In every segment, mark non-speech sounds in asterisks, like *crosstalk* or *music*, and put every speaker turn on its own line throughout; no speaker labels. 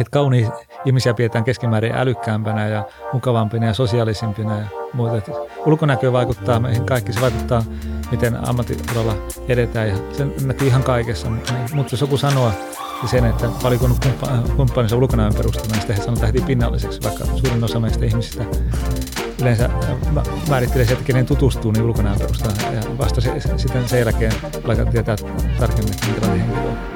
että kauniin ihmisiä pidetään keskimäärin älykkäämpänä ja mukavampina ja sosiaalisimpina ja muuta. Että ulkonäkö vaikuttaa meihin kaikki, se vaikuttaa miten ammattialalla edetään ja se näkyy ihan kaikessa. Mutta jos joku sanoo sen, että paljonko kumppaninsa ulkonäön perusteella, niin sitten sanotaan heti pinnalliseksi, vaikka suurin osa meistä ihmisistä yleensä määrittelee sieltä, kenen tutustuu niin ulkonäön perusteella ja vasta se, sitten sen jälkeen tietää tarkemmin, minkälainen henkilö on.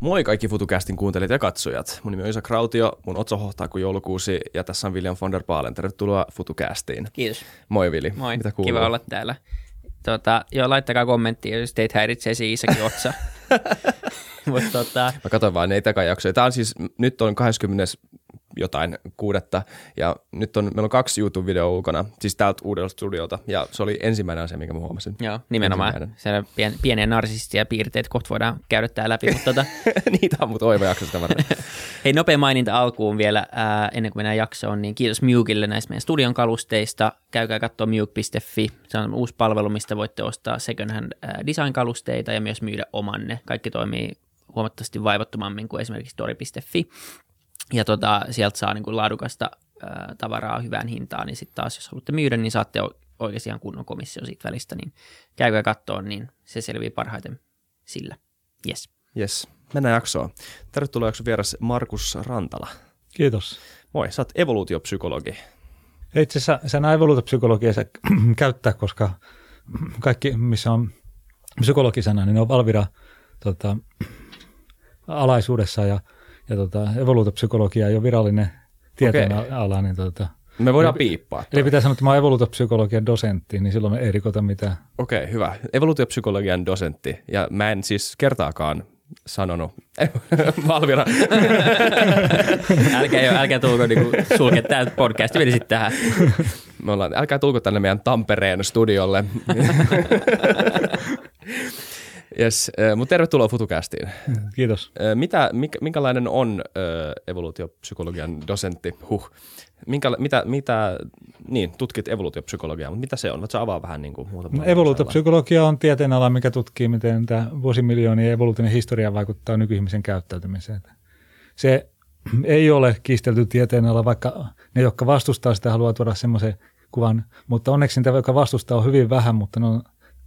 Moi kaikki FutuCastin kuuntelijat ja katsojat. Mun nimi on Isa Krautio, mun otso hohtaa kuin joulukuusi ja tässä on William von der Baalen. Tervetuloa FutuCastiin.
Kiitos.
Moi Vili.
Moi,
Mitä kuuluu?
kiva olla täällä. Tota, joo, laittakaa kommenttia, jos teitä häiritsee se Isakin otsa. *laughs* Mut, tota...
Mä katsoin vaan ne jaksoja. Tämä on siis, nyt on 20 jotain kuudetta. Ja nyt on, meillä on kaksi YouTube-videoa ulkona, siis täältä uudelta studiolta. Ja se oli ensimmäinen asia, minkä mä huomasin.
Joo, nimenomaan. Se pien, pieniä narsistisia piirteitä kohta voidaan käydä tää läpi. Mutta tota... *laughs*
Niitä on, mutta oiva jakso sitä varten. *laughs*
Hei, nopea maininta alkuun vielä ää, ennen kuin mennään jaksoon, niin kiitos Mewkille näistä meidän studion kalusteista. Käykää katsoa Mewk.fi. Se on uusi palvelu, mistä voitte ostaa second hand design-kalusteita ja myös myydä omanne. Kaikki toimii huomattavasti vaivattomammin kuin esimerkiksi tori.fi ja tota, sieltä saa niin kuin laadukasta ää, tavaraa hyvään hintaan, niin sitten taas jos haluatte myydä, niin saatte oikeasti ihan kunnon komissio siitä välistä, niin käykää kattoon, niin se selvii parhaiten sillä. Yes.
Yes. Mennään jaksoon. Tervetuloa jakson vieras Markus Rantala.
Kiitos.
Moi, sä oot evoluutiopsykologi.
Itse asiassa sen evoluutiopsykologia se *clears throat* käyttää, koska kaikki, missä on psykologisena, niin ne on Valvira tota, *clears throat* alaisuudessa ja ja tota, evoluutopsykologia ei ole virallinen tieteen okay. ala, niin tota,
me voidaan piippaa.
Eli pitää sanoa, että mä oon evoluutopsykologian dosentti, niin silloin ei rikota mitään.
Okei, okay, hyvä. Evoluutiopsykologian dosentti. Ja mä en siis kertaakaan sanonut. *laughs* Valvira. *laughs*
älkää, jo, älkää tulko niinku sulkea tämä podcast meni sitten tähän.
Me ollaan, älkää tulko tänne meidän Tampereen studiolle. *laughs* Yes, mutta tervetuloa FutuCastiin.
Kiitos.
Mitä, mikä, minkälainen on äh, evoluutiopsykologian dosentti? Huh. Minkä, mitä, mitä, niin, tutkit evoluutiopsykologiaa, mutta mitä se on? Voitko avaa vähän niin kuin muuta?
No, evoluutiopsykologia on tieteenala, mikä tutkii, miten tämä vuosimiljoonien evoluutinen historia vaikuttaa nykyihmisen käyttäytymiseen. Se ei ole kiistelty tieteenala, vaikka ne, jotka vastustaa sitä, haluaa tuoda semmoisen kuvan, mutta onneksi niitä, jotka vastustaa, on hyvin vähän, mutta ne on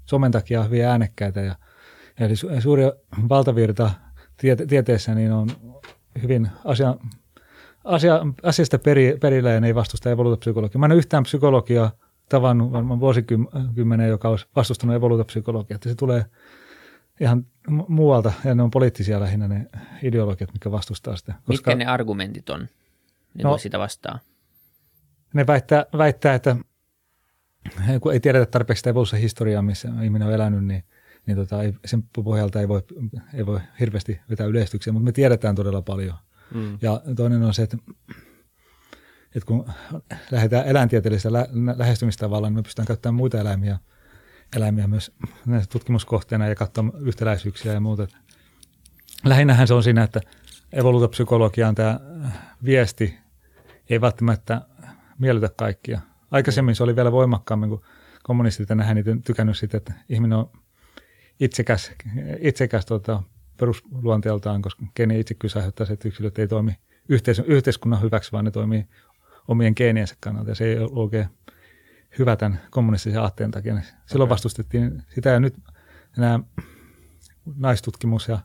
somen takia hyvin äänekkäitä ja – Eli su- suuri valtavirta tiete- tieteessä niin on hyvin asia, asia, asiasta peri, perillä ja ne ei vastusta evoluutopsykologiaa. Mä en ole yhtään psykologiaa tavannut varmaan vuosikymmenen, joka olisi vastustanut evoluutopsykologiaa. Että se tulee ihan muualta ja ne on poliittisia lähinnä ne ideologiat, mikä vastustaa sitä.
Koska Mitkä ne argumentit on? Ne no, sitä vastaa.
Ne väittää, väittää, että kun ei tiedetä tarpeeksi sitä evoluution historiaa, missä ihminen on elänyt, niin niin tota, ei, sen pohjalta ei voi, ei voi hirveästi vetää yleistyksiä, mutta me tiedetään todella paljon. Mm. Ja toinen on se, että, että kun lähdetään eläintieteellisellä lä- lähestymistavalla, niin me pystytään käyttämään muita eläimiä, eläimiä myös tutkimuskohteena ja katsomaan yhtäläisyyksiä ja muuta. Lähinnähän se on siinä, että evoluutopsykologian tämä viesti ei välttämättä miellytä kaikkia. Aikaisemmin se oli vielä voimakkaammin, kun kommunistit ja nähdään niitä tykännyt siitä, että ihminen on itsekäs, itsekäs tuota, perusluonteeltaan, koska geni itsekkyys aiheuttaa se, että yksilöt ei toimi yhteis- yhteiskunnan hyväksi, vaan ne toimii omien geeniensä kannalta. Ja se ei ole oikein hyvä tämän kommunistisen aatteen takia. Silloin okay. vastustettiin sitä ja nyt nämä naistutkimus ja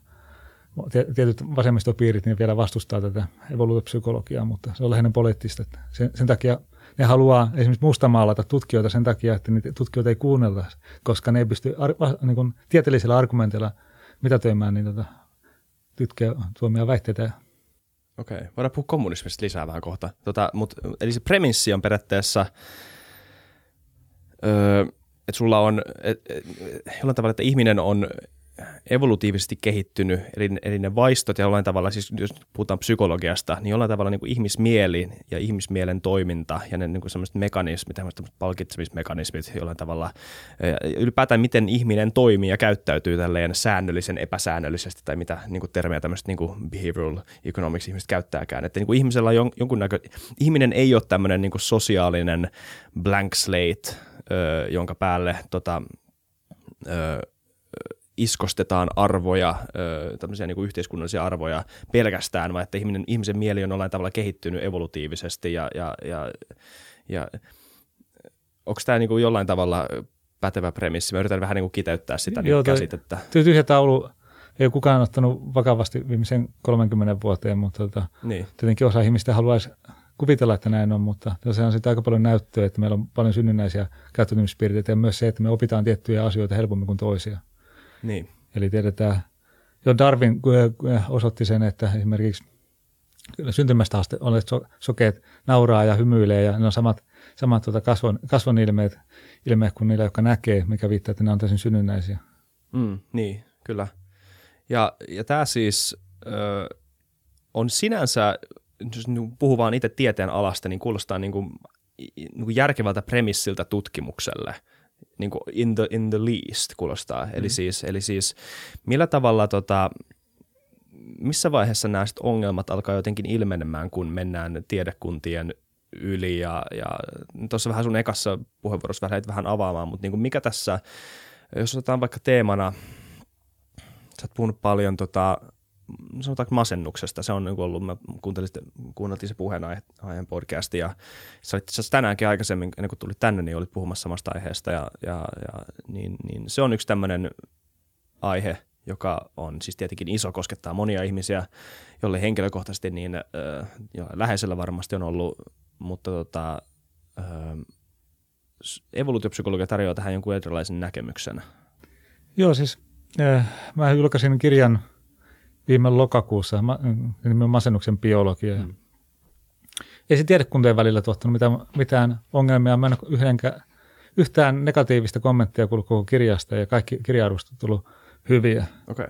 tietyt vasemmistopiirit niin vielä vastustaa tätä evoluutiopsykologiaa, mutta se on lähinnä poliittista. Sen, sen takia ne haluaa esimerkiksi mustamaalata tutkijoita sen takia, että niitä tutkijoita ei kuunnella, koska ne ei pysty ar- niin kuin tieteellisellä argumentilla mitätöimään niin tota, tytkeä tuomia väitteitä.
Okei, okay. voidaan puhua kommunismista lisää vähän kohta. Tota, mut, eli se premissi on periaatteessa, öö, että sulla on et, et, jollain tavalla, että ihminen on evolutiivisesti kehittynyt, eli, eli ne vaistot ja jollain tavalla, siis jos puhutaan psykologiasta, niin jollain tavalla niin kuin ihmismieli ja ihmismielen toiminta ja ne niin kuin semmoiset mekanismit, tämmöiset palkitsemismekanismit jollain tavalla, ylipäätään miten ihminen toimii ja käyttäytyy tälleen säännöllisen epäsäännöllisesti tai mitä niin kuin termejä tämmöistä niin kuin behavioral economics ihmiset käyttääkään. Että niin kuin ihmisellä on jon, jonkun näkö, ihminen ei ole tämmöinen niin kuin sosiaalinen blank slate, ö, jonka päälle tota, ö, iskostetaan arvoja, tämmöisiä niin kuin yhteiskunnallisia arvoja pelkästään, vaan että ihminen, ihmisen mieli on jollain tavalla kehittynyt evolutiivisesti ja, ja, ja, ja onko tämä niin kuin jollain tavalla pätevä premissi? Mä yritän vähän niin kuin kiteyttää sitä Joo, niin käsitettä.
Tyhjä taulu ei ole kukaan ottanut vakavasti viimeisen 30 vuoteen, mutta tota, niin. tietenkin osa ihmistä haluaisi kuvitella, että näin on, mutta se on sitten aika paljon näyttöä, että meillä on paljon synnynnäisiä käyttäytymispiirteitä ja myös se, että me opitaan tiettyjä asioita helpommin kuin toisia.
Niin.
Eli tiedetään, jo Darwin osoitti sen, että esimerkiksi syntymästä asti olet so, sokeet nauraa ja hymyilee ja ne on samat, samat tuota kasvon, kasvon ilmeet, ilmeet kuin niillä, jotka näkee, mikä viittaa, että ne on täysin synnynnäisiä.
Mm, niin, kyllä. Ja, ja tämä siis ö, on sinänsä, jos puhuu vaan itse tieteen alasta, niin kuulostaa niin kuin, niin kuin järkevältä premissiltä tutkimukselle – niin kuin in, the, in the least kuulostaa. Mm. Eli, siis, eli siis millä tavalla, tota, missä vaiheessa nämä ongelmat alkaa jotenkin ilmenemään, kun mennään tiedekuntien yli ja, ja tuossa vähän sun ekassa puheenvuorossa vähän, vähän avaamaan, mutta niin kuin mikä tässä, jos otetaan vaikka teemana, sä oot puhunut paljon tota, sanotaanko masennuksesta. Se on niin ollut, mä kuuntelin, kuunneltiin se puheenaiheen podcast ja sä olit tänäänkin aikaisemmin, ennen kuin tulit tänne, niin olit puhumassa samasta aiheesta ja, ja, ja niin, niin, se on yksi tämmöinen aihe, joka on siis tietenkin iso, koskettaa monia ihmisiä, jolle henkilökohtaisesti niin jo läheisellä varmasti on ollut, mutta tota, evoluutiopsykologia tarjoaa tähän jonkun erilaisen näkemyksen.
Joo, siis äh, mä julkaisin kirjan – viime lokakuussa, nimenomaan masennuksen biologia. Hmm. Ei se tiedekuntien välillä tuottanut mitään, mitään ongelmia. Mä en ole yhdenkään, yhtään negatiivista kommenttia kuullut koko kirjasta ja kaikki kirjaarvostot on tullut hyviä.
Okay.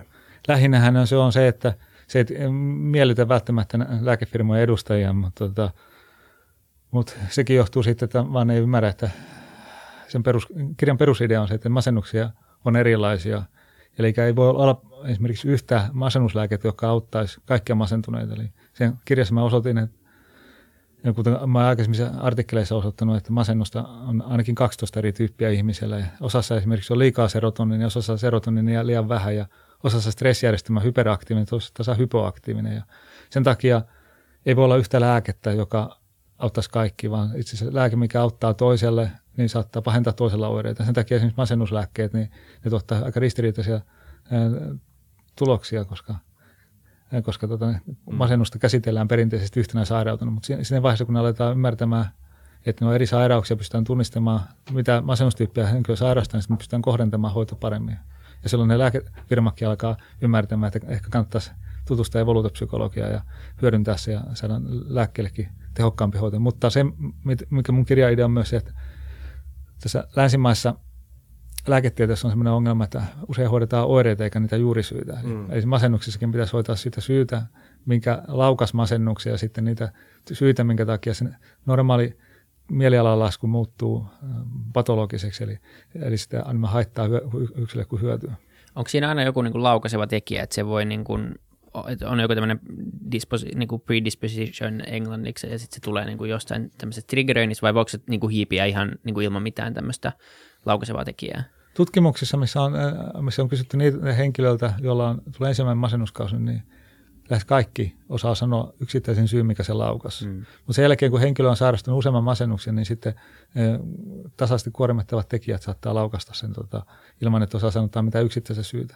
Lähinnähän se on se, että se ei miellytä välttämättä lääkefirmojen edustajia, mutta, tota, mutta sekin johtuu siitä, että vaan ei ymmärrä, että sen perus, kirjan perusidea on se, että masennuksia on erilaisia – Eli ei voi olla esimerkiksi yhtä masennuslääkettä, joka auttaisi kaikkia masentuneita. Eli sen kirjassa mä osoitin, että ja kuten mä aikaisemmissa artikkeleissa osoittanut, että masennusta on ainakin 12 eri tyyppiä ihmisellä. Ja osassa esimerkiksi on liikaa serotoninia, osassa serotoninia liian vähän ja osassa stressijärjestelmä hyperaktiivinen, toisessa hypoaktiivinen. Ja sen takia ei voi olla yhtä lääkettä, joka auttaisi kaikki, vaan itse asiassa lääke, mikä auttaa toiselle, niin saattaa pahentaa toisella oireita. Sen takia esimerkiksi masennuslääkkeet, niin ne tuottaa aika ristiriitaisia tuloksia, koska, koska tota, mm. masennusta käsitellään perinteisesti yhtenä sairautena, mutta siinä vaiheessa, kun aletaan ymmärtämään, että ne on eri sairauksia, pystytään tunnistamaan, mitä masennustyyppiä henkilö sairastaa, niin me pystytään kohdentamaan hoito paremmin. Ja silloin ne lääkefirmakin alkaa ymmärtämään, että ehkä kannattaisi tutustua evoluutopsykologiaan ja hyödyntää se ja saada lääkkeellekin tehokkaampi hoito. Mutta se, mikä mun kirjaidea on myös se, että tässä länsimaissa lääketieteessä on sellainen ongelma, että usein hoidetaan oireita eikä niitä juurisyitä. Mm. Eli masennuksissakin pitäisi hoitaa sitä syytä, minkä laukas masennuksia ja sitten niitä syitä, minkä takia se normaali mielialalasku muuttuu patologiseksi, eli, eli sitä enemmän haittaa yksilölle kuin hyötyä.
Onko siinä aina joku niin kuin laukaiseva tekijä, että se voi niin kuin on joku tämmöinen disposi, niin kuin predisposition englanniksi ja sitten se tulee niin kuin jostain tämmöisestä triggeröinnistä vai voiko se niin kuin hiipiä ihan niin kuin ilman mitään tämmöistä laukaisevaa tekijää?
Tutkimuksissa, missä on, äh, missä on kysytty niitä henkilöiltä, joilla on, tulee ensimmäinen masennuskausi, niin lähes kaikki osaa sanoa yksittäisen syyn, mikä se laukas. Mm. Mutta sen jälkeen, kun henkilö on sairastunut useamman masennuksen, niin sitten e, tasaisesti kuormittavat tekijät saattaa laukasta sen tota, ilman, että osaa sanoa mitään yksittäisen syytä.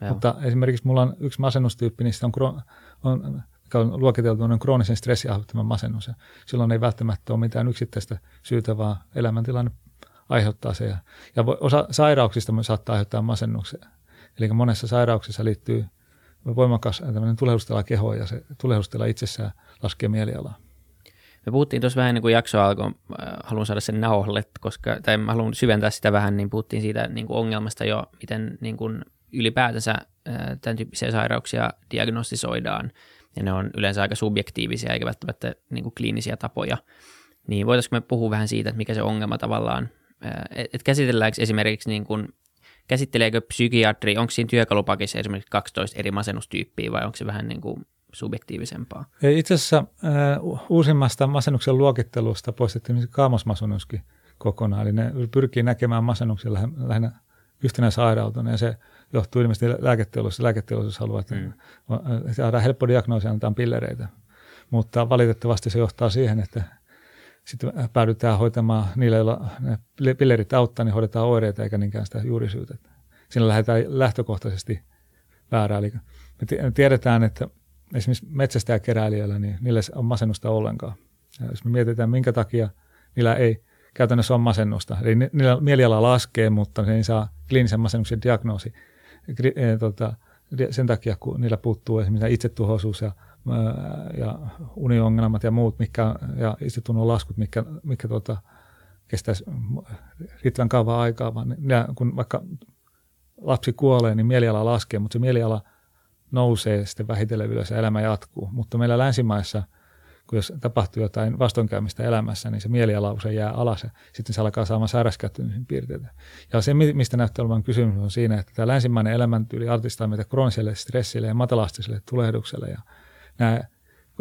Joo. Mutta esimerkiksi mulla on yksi masennustyyppi, niin on, on, on luokiteltu on kroonisen stressin aiheuttama masennus. Ja silloin ei välttämättä ole mitään yksittäistä syytä, vaan elämäntilanne aiheuttaa se. Ja, ja osa sairauksista saattaa aiheuttaa masennuksia. Eli monessa sairauksessa liittyy voimakas tulehdustila kehoon ja se tulehdustila itsessään laskee mielialaa.
Me puhuttiin tuossa vähän niin kuin jakso alkoi, äh, haluan saada sen nauhalle, koska, tai haluan syventää sitä vähän, niin puhuttiin siitä niin kuin ongelmasta jo, miten niin kuin ylipäätänsä tämän tyyppisiä sairauksia diagnostisoidaan, ja ne on yleensä aika subjektiivisia eikä välttämättä niin kuin kliinisiä tapoja, niin voitaisiinko me puhua vähän siitä, että mikä se ongelma tavallaan, että käsitelläänkö esimerkiksi niin kuin, käsitteleekö psykiatri, onko siinä työkalupakissa esimerkiksi 12 eri masennustyyppiä vai onko se vähän niin kuin subjektiivisempaa?
Itse asiassa uusimmasta masennuksen luokittelusta poistettiin kaamosmasennuskin kokonaan, eli ne pyrkii näkemään masennuksen lähinnä yhtenä sairautena ja se johtuu ilmeisesti lääketeollisuudessa. Lääketeollisuus haluaa, että mm. saadaan helppo diagnoosi ja annetaan pillereitä. Mutta valitettavasti se johtaa siihen, että sitten päädytään hoitamaan niille, joilla ne pillerit auttaa, niin hoidetaan oireita eikä niinkään sitä juurisyytä. Siinä lähdetään lähtökohtaisesti väärään. Eli me tiedetään, että esimerkiksi metsästäjäkeräilijöillä, niin niillä on masennusta ollenkaan. Ja jos me mietitään, minkä takia niillä ei käytännössä ole masennusta. Eli niillä mieliala laskee, mutta ne ei saa kliinisen masennuksen diagnoosi. E, tota, sen takia, kun niillä puuttuu esimerkiksi itsetuhoisuus ja, ja uniongelmat ja muut, mitkä, ja itsetunnon laskut, mitkä, mitkä tota, kestäisi riittävän kauan aikaa, vaan niillä, kun vaikka lapsi kuolee, niin mieliala laskee, mutta se mieliala nousee sitten vähitellen ylös ja elämä jatkuu. Mutta meillä länsimaissa – kun jos tapahtuu jotain vastoinkäymistä elämässä, niin se mieliala usein jää alas ja sitten se alkaa saamaan sairauskäyttämisen piirteitä. Ja se, mistä näyttää olevan kysymys, on siinä, että tämä länsimainen elämäntyyli altistaa meitä krooniselle stressille ja matalastiselle tulehdukselle ja nämä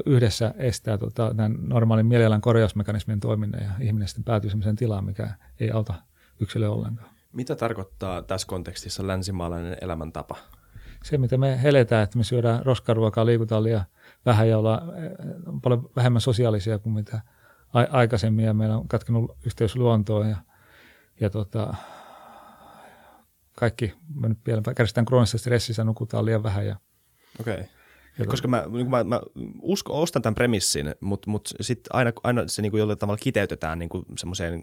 yhdessä estää tota, tämän normaalin mielialan korjausmekanismien toiminnan ja ihminen sitten päätyy sellaiseen tilaan, mikä ei auta yksilöä ollenkaan.
Mitä tarkoittaa tässä kontekstissa länsimaalainen elämäntapa?
Se, mitä me heletään, että me syödään roskaruokaa, liikutaan liian vähän ja olla on paljon vähemmän sosiaalisia kuin mitä aikaisemmin ja meillä on katkenut yhteys luontoon ja, ja tota, kaikki, me nyt vielä kärsitään kroonisesta stressissä, nukutaan liian vähän. Ja,
Okei. Okay. Koska mä, niin mä, mä usko, ostan tämän premissin, mutta mut sitten aina, aina se niin kuin jollain tavalla kiteytetään niin semmoiseen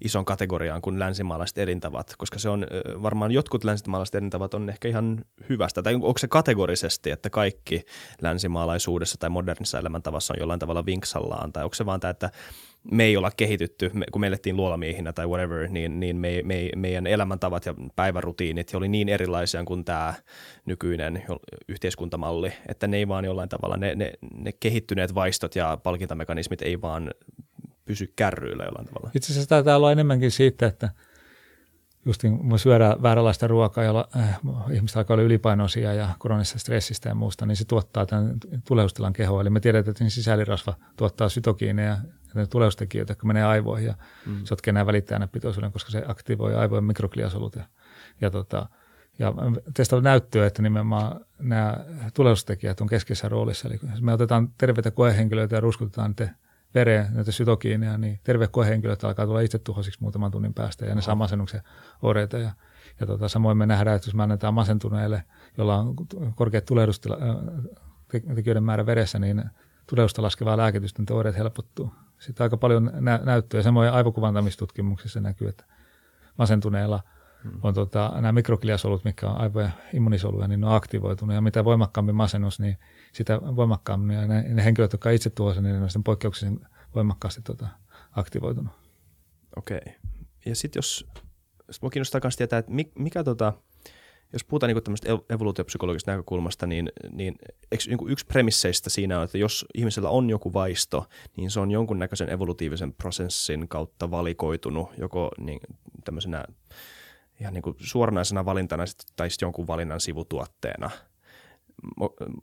ison kategoriaan kuin länsimaalaiset elintavat, koska se on varmaan jotkut länsimaalaiset elintavat on ehkä ihan hyvästä. Tai onko se kategorisesti, että kaikki länsimaalaisuudessa tai modernissa elämäntavassa on jollain tavalla vinksallaan, tai onko se vaan tämä, että me ei olla kehitytty, me, kun me elettiin luolamiehinä tai whatever, niin, niin me, me, meidän elämäntavat ja päivärutiinit oli niin erilaisia kuin tämä nykyinen yhteiskuntamalli, että ne ei vaan jollain tavalla, ne, ne, ne kehittyneet vaistot ja palkintamekanismit ei vaan pysy kärryillä jollain tavalla.
Itse asiassa taitaa olla enemmänkin siitä, että just niin kun syödään vääränlaista ruokaa, jolla äh, ihmiset alkaa olla ylipainoisia ja koronisesta stressistä ja muusta, niin se tuottaa tämän tulehdustilan kehoa. Eli me tiedetään, että sisällirasva tuottaa sytokiineja ja tuleustekijöitä, jotka menee aivoihin ja mm. sotkee nämä välittäjänäpitoisuuden, koska se aktivoi aivojen mikrogliasolut. Ja, ja, tota, ja tästä on näyttöä, että nimenomaan nämä tuleustekijät on keskeisessä roolissa. Eli jos me otetaan terveitä koehenkilöitä ja ruskutetaan niitä vereen näitä sytokiineja, niin terve koehenkilöt alkaa tulla itse tuhosiksi muutaman tunnin päästä ja ne saa masennuksen oireita. Ja, ja tota, samoin me nähdään, että jos me annetaan masentuneille, jolla on korkeat tulehdustekijöiden määrä veressä, niin tulehdusta laskevaa lääkitystä, niin oireet helpottuu. Sitten aika paljon nä- näyttöä. Samoin aivokuvantamistutkimuksissa näkyy, että masentuneilla hmm. on tota, nämä mikrogliasolut, mitkä on aivojen immunisoluja, niin ne on aktivoitunut. Ja mitä voimakkaampi masennus, niin sitä voimakkaammin. Ja ne, ne henkilöt, jotka itse tuhosi, niin ne on poikkeuksellisen voimakkaasti tota, aktivoitunut.
Okei. Ja sitten jos, sit mua kiinnostaa myös tietää, että mikä tota, jos puhutaan niin tämmöistä evoluutiopsykologisesta näkökulmasta, niin, niin eikö niin yksi premisseistä siinä on, että jos ihmisellä on joku vaisto, niin se on jonkunnäköisen evolutiivisen prosessin kautta valikoitunut joko niin, tämmöisenä ihan niin kuin suoranaisena valintana tai sitten jonkun valinnan sivutuotteena.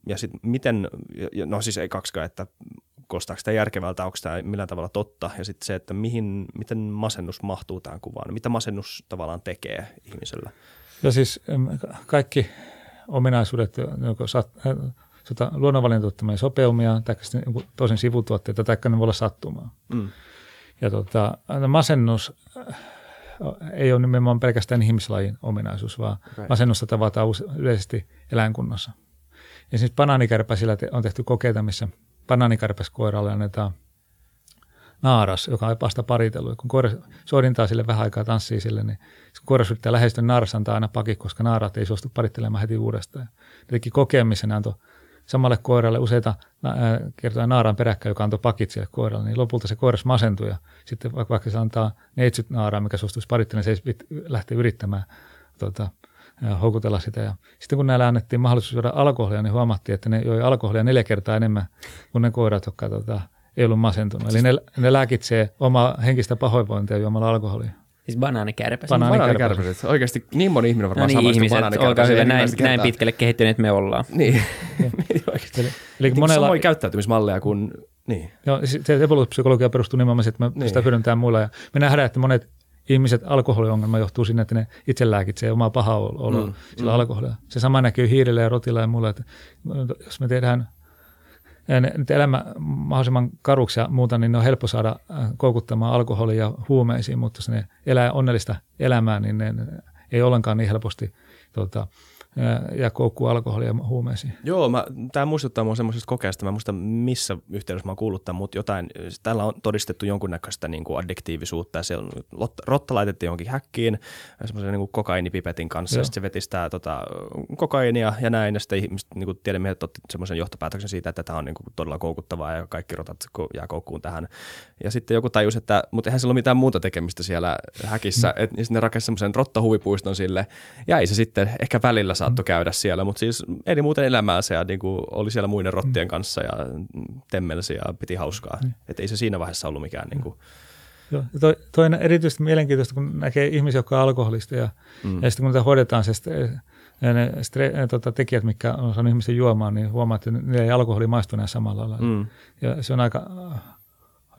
Ja sitten miten, no siis ei kaksikaan, että kostaako tämä järkevältä, onko tämä millään tavalla totta, ja sitten se, että mihin, miten masennus mahtuu tähän kuvaan, mitä masennus tavallaan tekee ihmisellä.
Ja siis kaikki ominaisuudet, joko sat, äh, luonnonvalintoittamia sopeumia tai toisen sivutuotteita, tai ne voi olla sattumaa. Mm. Ja tota, masennus äh, ei ole nimenomaan pelkästään ihmislajin ominaisuus, vaan okay. masennusta tavataan yleisesti eläinkunnassa. Esimerkiksi banaanikärpäsillä on tehty kokeita, missä banaanikärpäskoiralle annetaan – naaras, joka on vasta paritellut. Kun koira soidintaa sille vähän aikaa, tanssii sille, niin koira yrittää lähestyä, naaras antaa aina paki, koska naarat ei suostu parittelemaan heti uudestaan. Eli kokemisen antoi samalle koiralle useita kertoja naaraan peräkkäin, joka antoi pakit sille koiralle, niin lopulta se koiras masentui ja sitten vaikka, vaikka se antaa neitsyt naaraan, mikä suostuisi parittelemaan, se ei lähtee yrittämään tuota, houkutella sitä. Ja sitten kun näillä annettiin mahdollisuus juoda alkoholia, niin huomattiin, että ne joi alkoholia neljä kertaa enemmän kuin ne koirat, jotka tota, ei ollut masentunut. Eli ne, ne lääkitsee omaa henkistä pahoinvointia juomalla alkoholia.
Siis banaanikärpäset.
Banaanikärpäset. Oikeasti niin moni ihminen varmaan
no niin, ihmiset, olkaa hyvä, näin, näin pitkälle kehittyneet me ollaan.
Niin. *laughs* Oikeasti. Eli, eli monella... Samoin käyttäytymismalleja kuin... Niin.
Joo, se evoluutiopsykologia perustuu nimenomaan siihen, että me niin. sitä hyödyntää muilla. Ja me nähdään, että monet ihmiset alkoholiongelma johtuu sinne, että ne itse lääkitsee omaa pahaa oloa mm, sillä mm. alkoholilla. Se sama näkyy hiirillä ja rotilla ja mulla, että jos me tehdään nyt elämä mahdollisimman karuksi ja muuta, niin ne on helppo saada koukuttamaan alkoholia huumeisiin, mutta jos ne elää onnellista elämää, niin ne ei ollenkaan niin helposti tuota, ja koukkuu alkoholia ja huumeisiin.
Joo, tämä muistuttaa minua semmoisesta kokeesta, mä muista missä yhteydessä mä oon kuullut tämän, mutta jotain, täällä on todistettu jonkunnäköistä niin kuin addiktiivisuutta ja se on, rotta laitettiin johonkin häkkiin semmoisen niin kokainipipetin kanssa Joo. ja sitten se veti sitä tota, kokainia ja näin ja sitten ihmiset, niin kuin tiedemiehet otti semmoisen johtopäätöksen siitä, että tämä on niin kuin todella koukuttavaa ja kaikki rotat jää koukkuun tähän. Ja sitten joku tajus, että mutta eihän sillä ole mitään muuta tekemistä siellä häkissä, mm. että niin ne rakensi semmoisen rottahuvipuiston sille ja ei se sitten ehkä välillä saattoi käydä siellä, mutta siis eli muuten elämäänsä ja niin kuin oli siellä muiden rottien mm. kanssa ja temmelsi ja piti hauskaa. Mm. Että ei se siinä vaiheessa ollut mikään niin kuin,
Joo, toi, toinen erityisesti mielenkiintoista, kun näkee ihmisiä, jotka on alkoholista ja, mm. ja sitten kun niitä hoidetaan se ja ne stre, tota, tekijät, mitkä on saanut ihmisen juomaan, niin huomaa, että niillä ei alkoholi maistu enää samalla lailla. Mm. Ja se on aika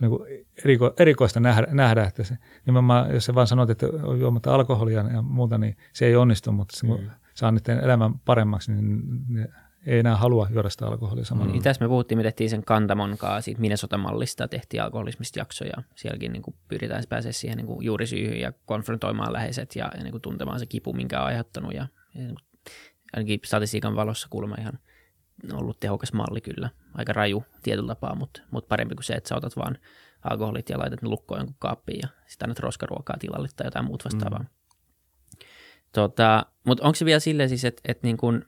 niin kuin eriko, erikoista nähdä, nähdä, että se, nimenomaan jos sä vaan sanot, että on juomatta alkoholia ja muuta, niin se ei onnistu, mutta se, mm saa niiden elämän paremmaksi, niin ne ei enää halua juoda sitä alkoholia samalla.
Mm. Tässä me puhuttiin, me tehtiin sen Kantamon kanssa siitä Minnesota-mallista, tehtiin alkoholismista jaksoja. Sielläkin niin kuin pyritään pääsemään siihen niin kuin juurisyyhyn ja konfrontoimaan läheiset ja, ja niin kuin tuntemaan se kipu, minkä on aiheuttanut. Ja, ja niin kuin, ainakin statistiikan valossa kuulemma ihan ollut tehokas malli kyllä. Aika raju tietyllä tapaa, mutta, mutta parempi kuin se, että sä otat vaan alkoholit ja laitat ne lukkoon jonkun kaappiin ja sitten annat roskaruokaa tilalle tai jotain muuta vastaavaa. Mm. Tota, mutta onko se vielä silleen siis, että et niin kun,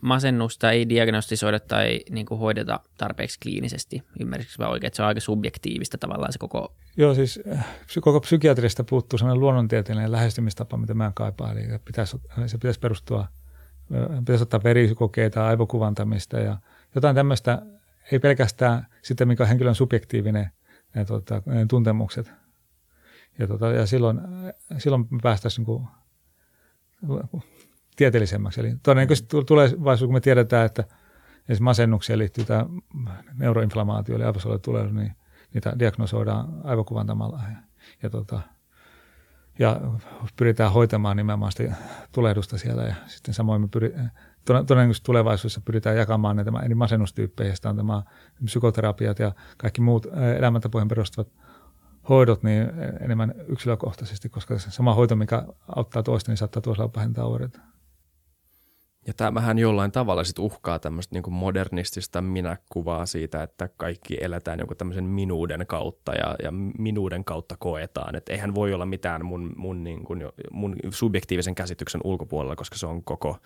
masennusta ei diagnostisoida tai niin kuin hoideta tarpeeksi kliinisesti? Ymmärrätkö mä oikein, että se on aika subjektiivista tavallaan se koko...
Joo, siis äh, koko psykiatrista puuttuu sellainen luonnontieteellinen lähestymistapa, mitä mä kaipaan. Eli pitäisi, se pitäisi perustua, pitäisi ottaa verikokeita, aivokuvantamista ja jotain tämmöistä, ei pelkästään sitä, mikä on henkilön subjektiivinen ja, tuota, tuntemukset. Ja, tuota, ja silloin, silloin me päästäisiin niin tieteellisemmäksi. Eli todennäköisesti tulevaisuudessa, kun me tiedetään, että esimerkiksi masennukseen liittyy tämä neuroinflamaatio, eli aivosoluen niin niitä diagnosoidaan aivokuvantamalla. Ja, ja, tota, ja pyritään hoitamaan nimenomaan sitä tulehdusta siellä. Ja sitten samoin me pyri, todennäköisesti tulevaisuudessa pyritään jakamaan näitä eri masennustyyppejä, on tämä psykoterapiat ja kaikki muut elämäntapoihin perustuvat hoidot niin enemmän yksilökohtaisesti, koska se sama hoito, mikä auttaa toista, niin saattaa toisella vähentää oireita.
Ja tämähän jollain tavalla sit uhkaa tämmöistä niin modernistista minäkuvaa siitä, että kaikki eletään joku tämmöisen minuuden kautta ja, ja minuuden kautta koetaan. Että eihän voi olla mitään mun, mun, niin kuin, mun subjektiivisen käsityksen ulkopuolella, koska se on koko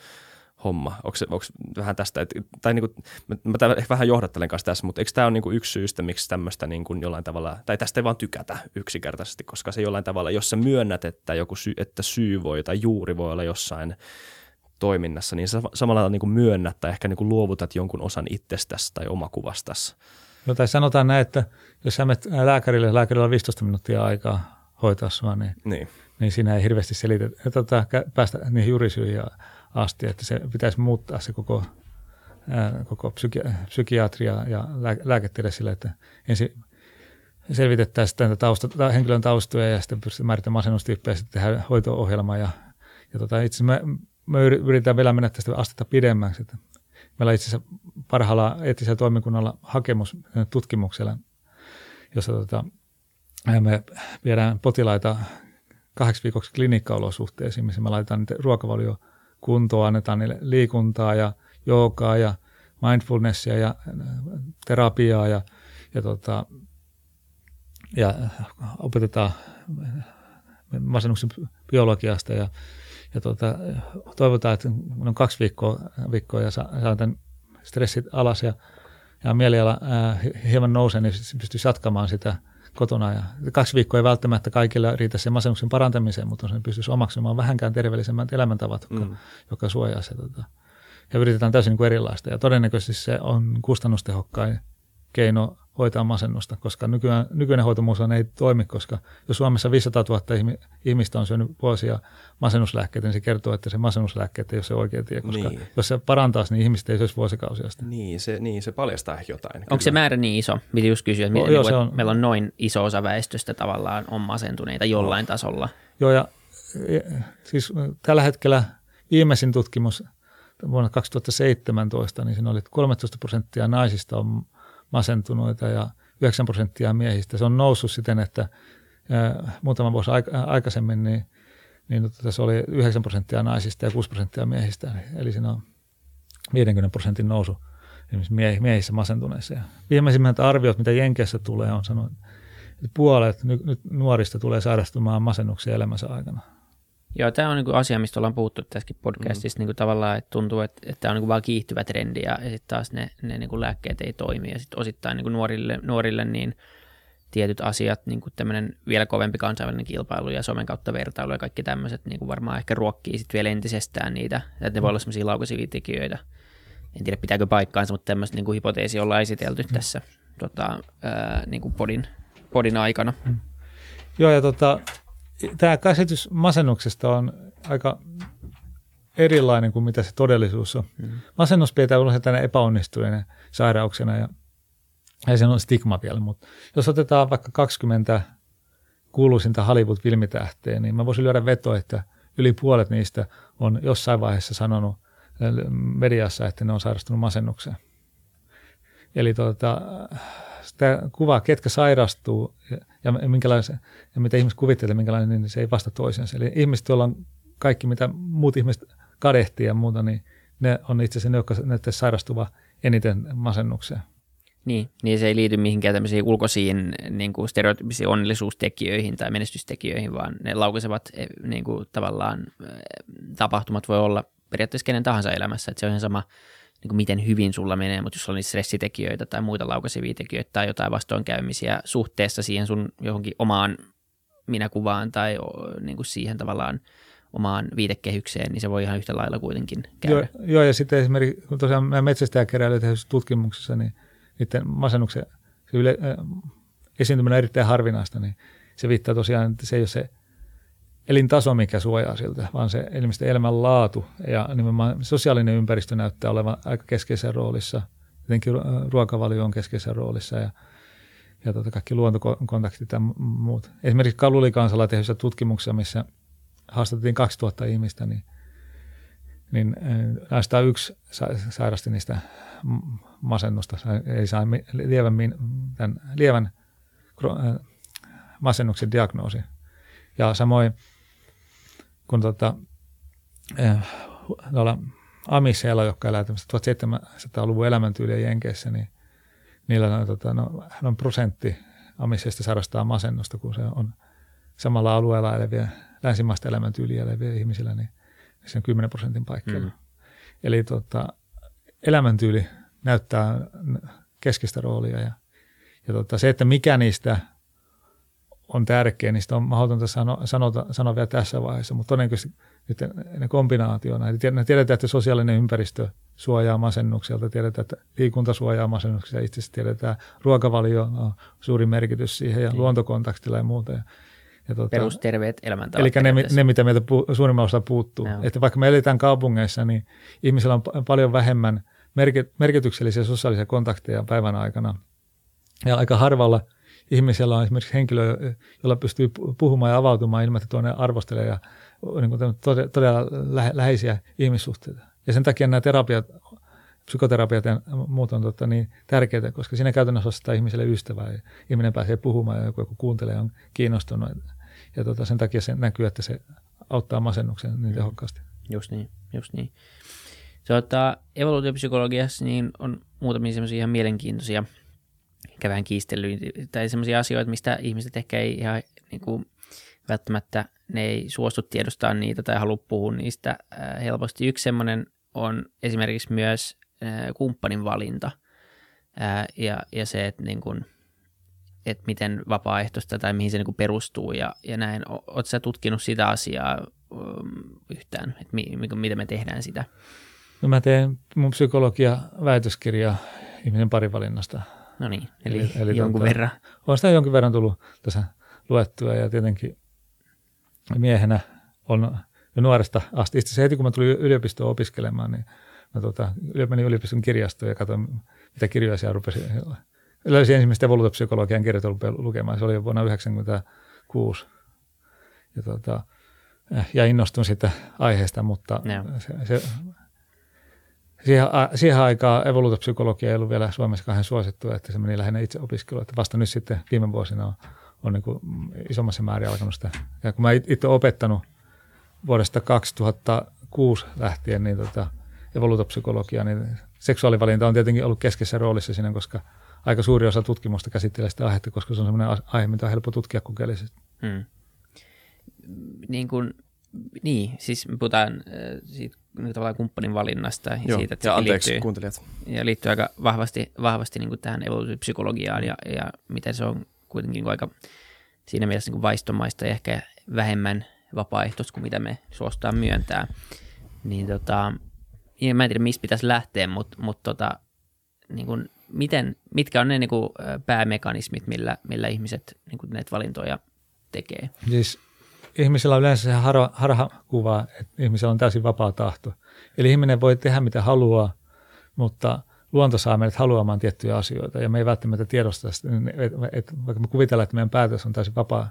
homma? Onko, onko vähän tästä, että, tai niin kuin, mä, mä ehkä vähän johdattelen kanssa tässä, mutta eikö tämä ole niin kuin yksi syystä, miksi tämmöistä niin kuin jollain tavalla, tai tästä ei vaan tykätä yksinkertaisesti, koska se jollain tavalla, jos sä myönnät, että, joku syy, että syy voi tai juuri voi olla jossain toiminnassa, niin sä samalla niin kuin myönnät tai ehkä niin kuin luovutat jonkun osan itsestäsi tai omakuvastasi.
No tai sanotaan näin, että jos sä menet lääkärille, lääkärillä on 15 minuuttia aikaa hoitaa sua, niin, niin. niin siinä ei hirveästi selitä, tota, päästä niihin juurisyihin asti, että se pitäisi muuttaa se koko, koko psyki- psykiatria ja lääketiede sille, että ensin selvitettäisiin tausta, henkilön taustoja ja sitten pystytään määrittämään masennustyyppejä ja sitten tehdään hoito-ohjelma. Ja, ja tota, itse me, me yritetään vielä mennä tästä astetta pidemmäksi. Että meillä on itse asiassa parhaalla eettisellä toimikunnalla hakemus tutkimuksella, jossa tota, me viedään potilaita kahdeksi viikoksi klinikkaolosuhteisiin, missä me laitetaan niitä ruokavalio kuntoa, annetaan niille liikuntaa ja joogaa ja mindfulnessia ja terapiaa ja, ja, tota, ja opetetaan masennuksen biologiasta ja, ja tota, toivotaan, että on kaksi viikkoa, viikkoa ja saa stressit alas ja, ja mieliala ää, hieman nousee, niin pystyisi jatkamaan sitä kotona. Ja kaksi viikkoa ei välttämättä kaikille riitä sen masennuksen parantamiseen, mutta sen pystyisi omaksumaan vähänkään terveellisemmät elämäntavat, mm. jotka suojaa se. Tota, ja yritetään täysin niin kuin erilaista. Ja todennäköisesti se on kustannustehokkain keino hoitaa masennusta, koska nykyään, nykyinen hoitomuus ei toimi, koska jos Suomessa 500 000 ihmistä on syönyt vuosia masennuslääkkeitä, niin se kertoo, että se masennuslääkkeet ei ole se oikea tie, koska niin. jos se parantaisi, niin ihmiset ei syöisi vuosikausia sitä.
Niin se, niin, se paljastaa jotain.
Onko kyllä. se määrä niin iso? Piti just kysyä, että, miten, joo, niin on. meillä on noin iso osa väestöstä tavallaan on masentuneita jollain no. tasolla.
Joo, ja, ja siis tällä hetkellä viimeisin tutkimus vuonna 2017, niin siinä oli 13 prosenttia naisista on masentuneita ja 9 prosenttia miehistä. Se on noussut siten, että muutama vuosi aikaisemmin niin, niin tota, tässä oli 9 prosenttia naisista ja 6 prosenttia miehistä. Eli siinä on 50 prosentin nousu esimerkiksi miehissä masentuneissa. Ja viimeisimmät arviot, mitä Jenkeissä tulee, on sanonut, että puolet nyt nuorista tulee sairastumaan masennuksia elämänsä aikana.
Joo, tämä on niin asia, mistä ollaan puhuttu tässäkin podcastissa mm. niin kuin tavallaan, että tuntuu, että, että tämä on niin vaan kiihtyvä trendi ja, ja sitten taas ne, ne niin kuin lääkkeet ei toimi ja sitten osittain niin kuin nuorille, nuorille niin tietyt asiat, niin kuin tämmöinen vielä kovempi kansainvälinen kilpailu ja somen kautta vertailu ja kaikki tämmöiset niin kuin varmaan ehkä ruokkii sitten vielä entisestään niitä, että ne voi olla semmoisia laukaisivia tekijöitä. En tiedä pitääkö paikkaansa, mutta tämmöistä niin kuin hypoteesia ollaan esitelty mm. tässä tota, ää, niin kuin podin, podin aikana. Mm.
Joo ja tota, tämä käsitys masennuksesta on aika erilainen kuin mitä se todellisuus on. Mm. Masennus pidetään yleensä tänne epäonnistuneena sairauksena ja, ja se on stigma vielä, mutta jos otetaan vaikka 20 kuuluisinta Hollywood-filmitähteä, niin mä voisin lyödä veto, että yli puolet niistä on jossain vaiheessa sanonut mediassa, että ne on sairastunut masennukseen. Eli tuota, sitä kuvaa, ketkä sairastuu ja, ja, ja mitä ihmiset kuvittelee, minkälainen, niin se ei vasta toisensa. Eli ihmiset, joilla on kaikki, mitä muut ihmiset kadehtii ja muuta, niin ne on itse asiassa ne, jotka ne sairastuva eniten masennukseen.
Niin, niin se ei liity mihinkään tämmöisiin ulkoisiin niin kuin stereotyyppisiin onnellisuustekijöihin tai menestystekijöihin, vaan ne laukaisevat eh, niin kuin, tavallaan eh, tapahtumat voi olla periaatteessa kenen tahansa elämässä. Että se on ihan sama, niin kuin miten hyvin sulla menee, mutta jos on niitä stressitekijöitä tai muita laukaisevia tekijöitä tai jotain vastoinkäymisiä suhteessa siihen sun johonkin omaan minäkuvaan tai niin kuin siihen tavallaan omaan viitekehykseen, niin se voi ihan yhtä lailla kuitenkin käydä.
Joo, joo ja sitten esimerkiksi, kun tosiaan mä metsästäjäkeräilyä tehdyssä tutkimuksessa, niin niiden masennuksen se yle, äh, esiintyminen on erittäin harvinaista, niin se viittaa tosiaan, että se ei ole se elintaso, mikä suojaa siltä, vaan se ilmeisesti elämänlaatu ja nimenomaan sosiaalinen ympäristö näyttää olevan aika keskeisessä roolissa. Jotenkin ruokavalio on keskeisessä roolissa ja, ja tota, kaikki luontokontaktit ja muut. Esimerkiksi Kalulikansalla tehdyssä tutkimuksessa, missä haastattiin 2000 ihmistä, niin, niin näistä yksi sairasti niistä masennusta, ei saa lievän, tämän lievän masennuksen diagnoosi. Ja samoin kun tota, eh, amisseilla, jotka elää 1700-luvun elämäntyyliä Jenkeissä, niin niillä on, tota, no, on prosentti amisseista sairastaa masennusta, kun se on samalla alueella eläviä, länsimaista elämäntyyliä eläviä ihmisillä, niin se on 10 prosentin paikkeilla. Mm. Eli tota, elämäntyyli näyttää keskeistä roolia ja, ja tota, se, että mikä niistä – on tärkeä, niin sitä on mahdotonta sano, sanota, sanoa vielä tässä vaiheessa, mutta todennäköisesti nyt ne kombinaationa. Tiedetään, että sosiaalinen ympäristö suojaa masennukselta, tiedetään, että liikunta suojaa masennukselta, itse asiassa tiedetään, ruokavalio on suuri merkitys siihen ja niin. luontokontaktilla ja muuta. Ja,
ja tuota, Perusterveet elämäntavat.
Eli ne, ne, mitä meiltä pu, suurimmalla osalla puuttuu. No. Että vaikka me eletään kaupungeissa, niin ihmisillä on paljon vähemmän merkityksellisiä sosiaalisia kontakteja päivän aikana. Ja aika harvalla – ihmisellä on esimerkiksi henkilö, jolla pystyy puhumaan ja avautumaan ilman, että tuonne arvostelee ja niin kuin todella läheisiä ihmissuhteita. Ja sen takia nämä terapiat, psykoterapiat ja muut on totta, niin tärkeitä, koska siinä käytännössä ostaa ihmiselle ystävää ja ihminen pääsee puhumaan ja joku, joku kuuntelee ja on kiinnostunut. Ja tota, sen takia se näkyy, että se auttaa masennuksen niin tehokkaasti.
Just niin, just niin. Ottaa evoluutiopsykologiassa niin on muutamia semmoisia ihan mielenkiintoisia – ehkä vähän kiistellyt, tai sellaisia asioita, mistä ihmiset ehkä ei ihan niin kuin, välttämättä ne ei suostu tiedostaa niitä tai halua puhua niistä äh, helposti. Yksi semmoinen on esimerkiksi myös äh, kumppanin valinta äh, ja, ja se, että niin kuin, että miten vapaaehtoista tai mihin se niin perustuu ja, ja näin. Oletko sä tutkinut sitä asiaa um, yhtään, että mi, miten me tehdään sitä?
No mä teen mun psykologia väitöskirjaa ihmisen parivalinnasta.
No niin, eli, eli, eli jonkun tuota, verran.
On sitä jonkin verran tullut tässä luettua ja tietenkin miehenä on jo nuoresta asti. Itse heti kun mä tulin yliopistoon opiskelemaan, niin mä tota, menin yliopiston kirjastoon ja katsoin, mitä kirjoja siellä rupesin. Löysin ensimmäistä evoluutopsykologian kirjat lukemaan. Se oli jo vuonna 1996. Ja, tota, ja innostun siitä aiheesta, mutta se, se, siihen, siihen aikaan evoluutopsykologia ei ollut vielä Suomessa kahden suosittu, että se meni lähinnä itse opiskeluun. Että vasta nyt sitten viime vuosina on, on niin kuin isommassa määrin alkanut sitä. Ja kun mä itse opettanut vuodesta 2006 lähtien niin tota, evoluutopsykologia, niin seksuaalivalinta on tietenkin ollut keskeisessä roolissa siinä, koska aika suuri osa tutkimusta käsittelee sitä aihetta, koska se on sellainen aihe, mitä on helppo tutkia kokeellisesti. Hmm.
Niin kuin niin, siis puhutaan äh, siitä tavallaan kumppanin valinnasta. Ja,
Joo,
siitä,
että ja anteeksi liittyy, kuuntelijat.
Ja liittyy aika vahvasti, vahvasti niin kuin tähän evoluutiopsykologiaan ja, ja miten se on kuitenkin niin aika siinä mielessä niin kuin vaistomaista ja ehkä vähemmän vapaaehtoista kuin mitä me suostaan myöntää. Niin tota, mä en tiedä, mistä pitäisi lähteä, mutta, mutta tota, niin kuin, miten, mitkä on ne niin kuin, päämekanismit, millä, millä ihmiset niin kuin näitä valintoja tekee?
Siis ihmisellä on yleensä se harha, harhakuva, että ihmisellä on täysin vapaa tahto. Eli ihminen voi tehdä mitä haluaa, mutta luonto saa meidät haluamaan tiettyjä asioita ja me ei välttämättä tiedosta sitä. Että vaikka me kuvitellaan, että meidän päätös on täysin vapaa,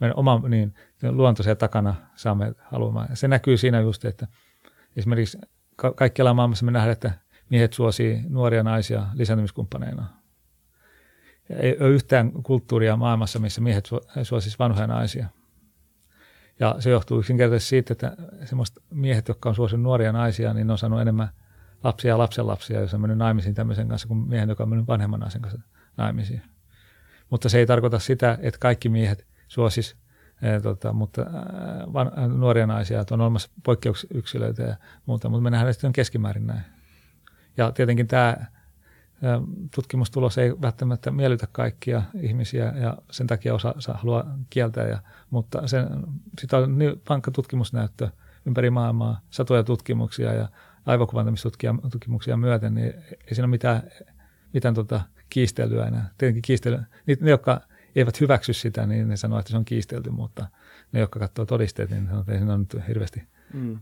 meidän oma niin, luonto siellä takana saa meidät haluamaan. Ja se näkyy siinä just, että esimerkiksi ka- kaikkialla maailmassa me nähdään, että miehet suosii nuoria naisia lisääntymiskumppaneina. Ei ole yhtään kulttuuria maailmassa, missä miehet suosisivat vanhoja naisia – ja se johtuu yksinkertaisesti siitä, että semmoista miehet, jotka on suosinut nuoria naisia, niin ne on saanut enemmän lapsia ja lapsenlapsia, jos on mennyt naimisiin tämmöisen kanssa, kuin miehen, joka on mennyt vanhemman naisen kanssa naimisiin. Mutta se ei tarkoita sitä, että kaikki miehet suosis e, tota, mutta, ää, van, ää, nuoria naisia, että on olemassa poikkeusyksilöitä ja muuta, mutta me nähdään sitten keskimäärin näin. Ja tietenkin tämä tutkimustulos ei välttämättä miellytä kaikkia ihmisiä ja sen takia osa, haluaa kieltää, ja, mutta sen, sitä on niin vankka tutkimusnäyttö ympäri maailmaa, satoja tutkimuksia ja aivokuvantamistutkimuksia myöten, niin ei siinä ole mitään, mitään tota kiistelyä enää. Tietenkin kiistely, ne, jotka eivät hyväksy sitä, niin ne sanoo, että se on kiistelty, mutta ne, jotka katsoo todisteet, niin sanoo, että ei siinä ole nyt hirveästi mm.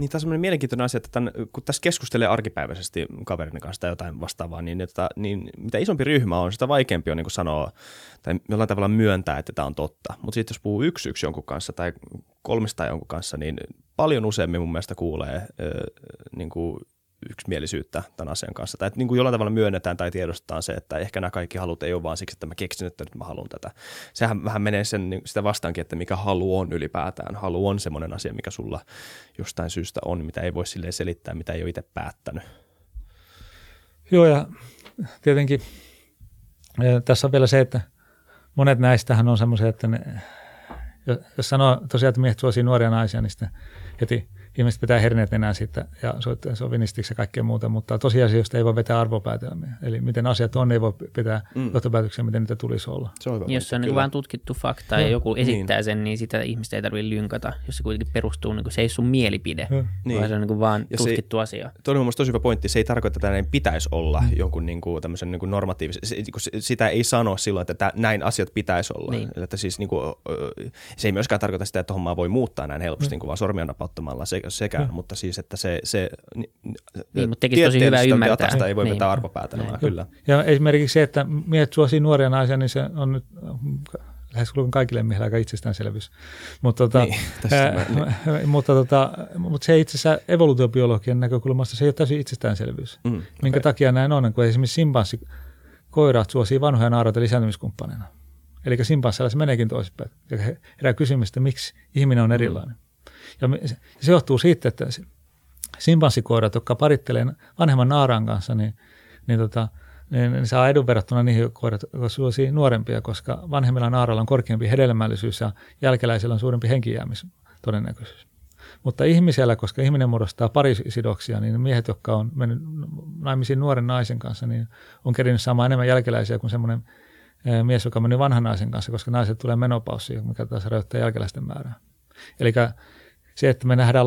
Niin tämä on semmoinen mielenkiintoinen asia, että tämän, kun tässä keskustelee arkipäiväisesti kaverin kanssa tai jotain vastaavaa, niin, että, niin mitä isompi ryhmä on, sitä vaikeampi on niin sanoa tai jollain tavalla myöntää, että tämä on totta. Mutta sitten jos puhuu yksi yksi jonkun kanssa tai kolmesta jonkun kanssa, niin paljon useammin mun mielestä kuulee niin kuin yksimielisyyttä tämän asian kanssa. Tai että niin kuin jollain tavalla myönnetään tai tiedostetaan se, että ehkä nämä kaikki halut ei ole vaan siksi, että mä keksin, että nyt mä haluan tätä. Sehän vähän menee sen, niin sitä vastaankin, että mikä halu on ylipäätään. Halu on semmoinen asia, mikä sulla jostain syystä on, mitä ei voi silleen selittää, mitä ei ole itse päättänyt.
Joo ja tietenkin ja tässä on vielä se, että monet näistähän on semmoisia, että ne, jos sanoo tosiaan, että miehet suosii nuoria naisia, niin sitten heti – ihmiset pitää herneet enää siitä ja sovinistiksi ja kaikkea muuta, mutta tosiasiasta ei voi vetää arvopäätelmiä. Eli miten asiat on, ei voi pitää mm. johtopäätöksiä, miten niitä tulisi olla.
Se on Jos se on niin vain tutkittu fakta ja, ja joku esittää niin. sen, niin sitä ihmistä ei tarvitse lynkata, jos se kuitenkin perustuu, niin kuin, se ei sun mielipide, ja. niin. vaan se on niin kuin vaan ja tutkittu
se,
asia.
Tuo on tosi hyvä pointti. Se ei tarkoita, että näin pitäisi olla mm. jonkun niin kuin, tämmöisen niin kuin normatiivisen. Sitä ei sano silloin, että näin asiat pitäisi olla. Niin. Että siis, niin kuin, se ei myöskään tarkoita sitä, että hommaa voi muuttaa näin helposti, mm. niin kuin vaan sormia napauttamalla. Se, sekään, mm. mutta siis, että se, se
niin, mutta tekisi tosi hyvä ymmärtää.
Tästä ei voi niin. vetää arvopäätelmää, kyllä.
Ja esimerkiksi se, että miehet suosii nuoria naisia, niin se on nyt lähes kaikille miehille aika itsestäänselvyys. *laughs* Mutta, tota, niin, ää, niin. mutta, tota, mutta se itse asiassa evoluutiobiologian näkökulmasta se ei ole täysin itsestäänselvyys. Mm, Minkä okay. takia näin on, kun esimerkiksi simpanssi koirat suosii vanhoja naaraita lisääntymiskumppaneina. Eli simpansseilla se meneekin toisinpäin. Ja herää kysymys, että miksi ihminen on erilainen. Mm. Ja se johtuu siitä, että simpanssikoirat, jotka parittelee vanhemman naaran kanssa, niin, niin, tota, niin, niin saa edun verrattuna niihin koirat, jotka suosii nuorempia, koska vanhemmilla naaralla on korkeampi hedelmällisyys ja jälkeläisillä on suurempi henkijäämistodennäköisyys. Mutta ihmisellä, koska ihminen muodostaa parisidoksia, niin miehet, jotka on mennyt naimisiin nuoren naisen kanssa, niin on kerinyt saamaan enemmän jälkeläisiä kuin semmoinen mies, joka meni vanhan naisen kanssa, koska naiset tulee menopaussiin, mikä taas rajoittaa jälkeläisten määrää. Eli se, että me nähdään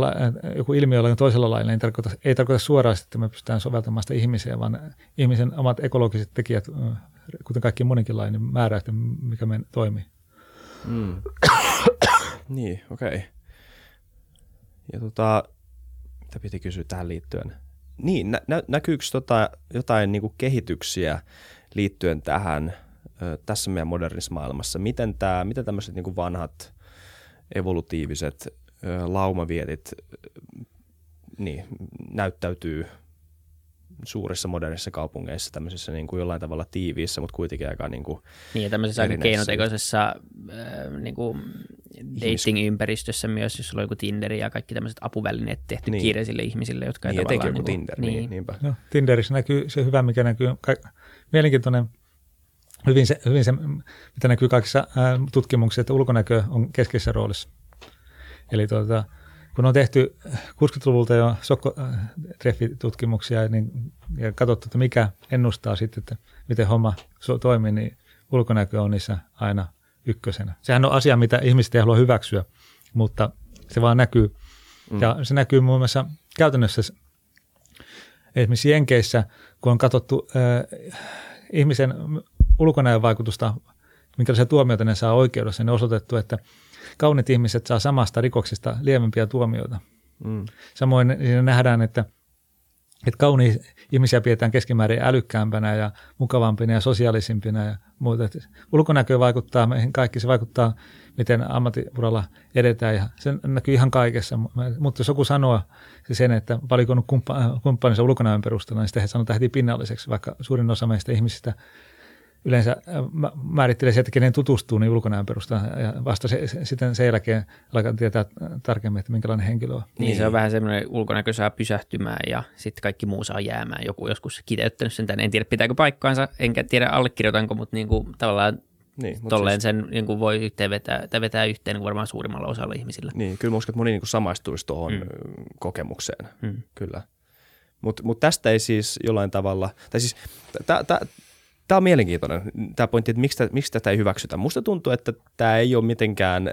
joku ilmiö jollain toisella lailla, ei tarkoita, ei tarkoita suoraan, että me pystytään soveltamaan sitä ihmiseen, vaan ihmisen omat ekologiset tekijät, kuten kaikki monenkin lainen, määrää, että mikä me toimii. Mm. *coughs*
niin, okei. Okay. Ja tota, mitä piti kysyä tähän liittyen? Niin, nä- nä- näkyykö tota jotain niinku kehityksiä liittyen tähän ö, tässä meidän modernissa maailmassa? Miten, miten tämmöiset niinku vanhat evolutiiviset laumavietit niin, näyttäytyy suurissa modernissa kaupungeissa tämmöisessä niin kuin jollain tavalla tiiviissä, mutta kuitenkin aika niin kuin
Niin, tämmöisessä aika keinotekoisessa äh, niin kuin dating-ympäristössä myös, jos sulla on joku Tinder ja kaikki tämmöiset apuvälineet tehty niin. kiireisille ihmisille, jotka
niin,
ei
tavallaan...
Niin,
Tinder, niin, niin niinpä.
No, Tinderissä näkyy se hyvä, mikä näkyy, ka- mielenkiintoinen, hyvin se, hyvin se, mitä näkyy kaikissa tutkimuksissa, että ulkonäkö on keskeisessä roolissa. Eli tuota, kun on tehty 60-luvulta jo sokkotreffitutkimuksia niin, ja katsottu, että mikä ennustaa sitten, että miten homma toimii, niin ulkonäkö on niissä aina ykkösenä. Sehän on asia, mitä ihmiset ei halua hyväksyä, mutta se vaan näkyy. Mm. Ja se näkyy muun muassa käytännössä esimerkiksi Jenkeissä, kun on katsottu äh, ihmisen ulkonäön vaikutusta, minkälaisia tuomioita ne saa oikeudessa, niin on osoitettu, että – kauniit ihmiset saa samasta rikoksesta lievempiä tuomioita. Mm. Samoin siinä nähdään, että, että kauniit ihmisiä pidetään keskimäärin älykkäämpänä ja mukavampina ja sosiaalisimpina ja muuta. Että ulkonäkö vaikuttaa meihin kaikki, se vaikuttaa miten ammattiuralla edetään ja se näkyy ihan kaikessa. Mutta jos joku sanoo sen, että paljonko kumppaninsa ulkonäön perusteella, niin sitten he sanotaan heti pinnalliseksi, vaikka suurin osa meistä ihmisistä – yleensä äh, määrittelee sieltä, kenen tutustuu, niin ulkonäön perusteella ja vasta se, sitten sen jälkeen alkaa tietää tarkemmin, että minkälainen henkilö on.
Niin, se on vähän semmoinen ulkonäkö saa pysähtymään ja sitten kaikki muu saa jäämään. Joku joskus kiteyttänyt sen tänne, en tiedä pitääkö paikkaansa, enkä tiedä allekirjoitanko, mutta niin kuin, tavallaan niin, tolleen siis... sen niin kuin voi yhteen vetää, tai vetää yhteen niin varmaan suurimmalla osalla ihmisillä.
Niin, kyllä uskon, että moni niin kuin samaistuisi tuohon mm. kokemukseen, mm. kyllä. Mutta mut tästä ei siis jollain tavalla, tai siis Tämä on mielenkiintoinen, tämä pointti, että miksi, miksi tätä ei hyväksytä. Musta tuntuu, että tämä ei ole mitenkään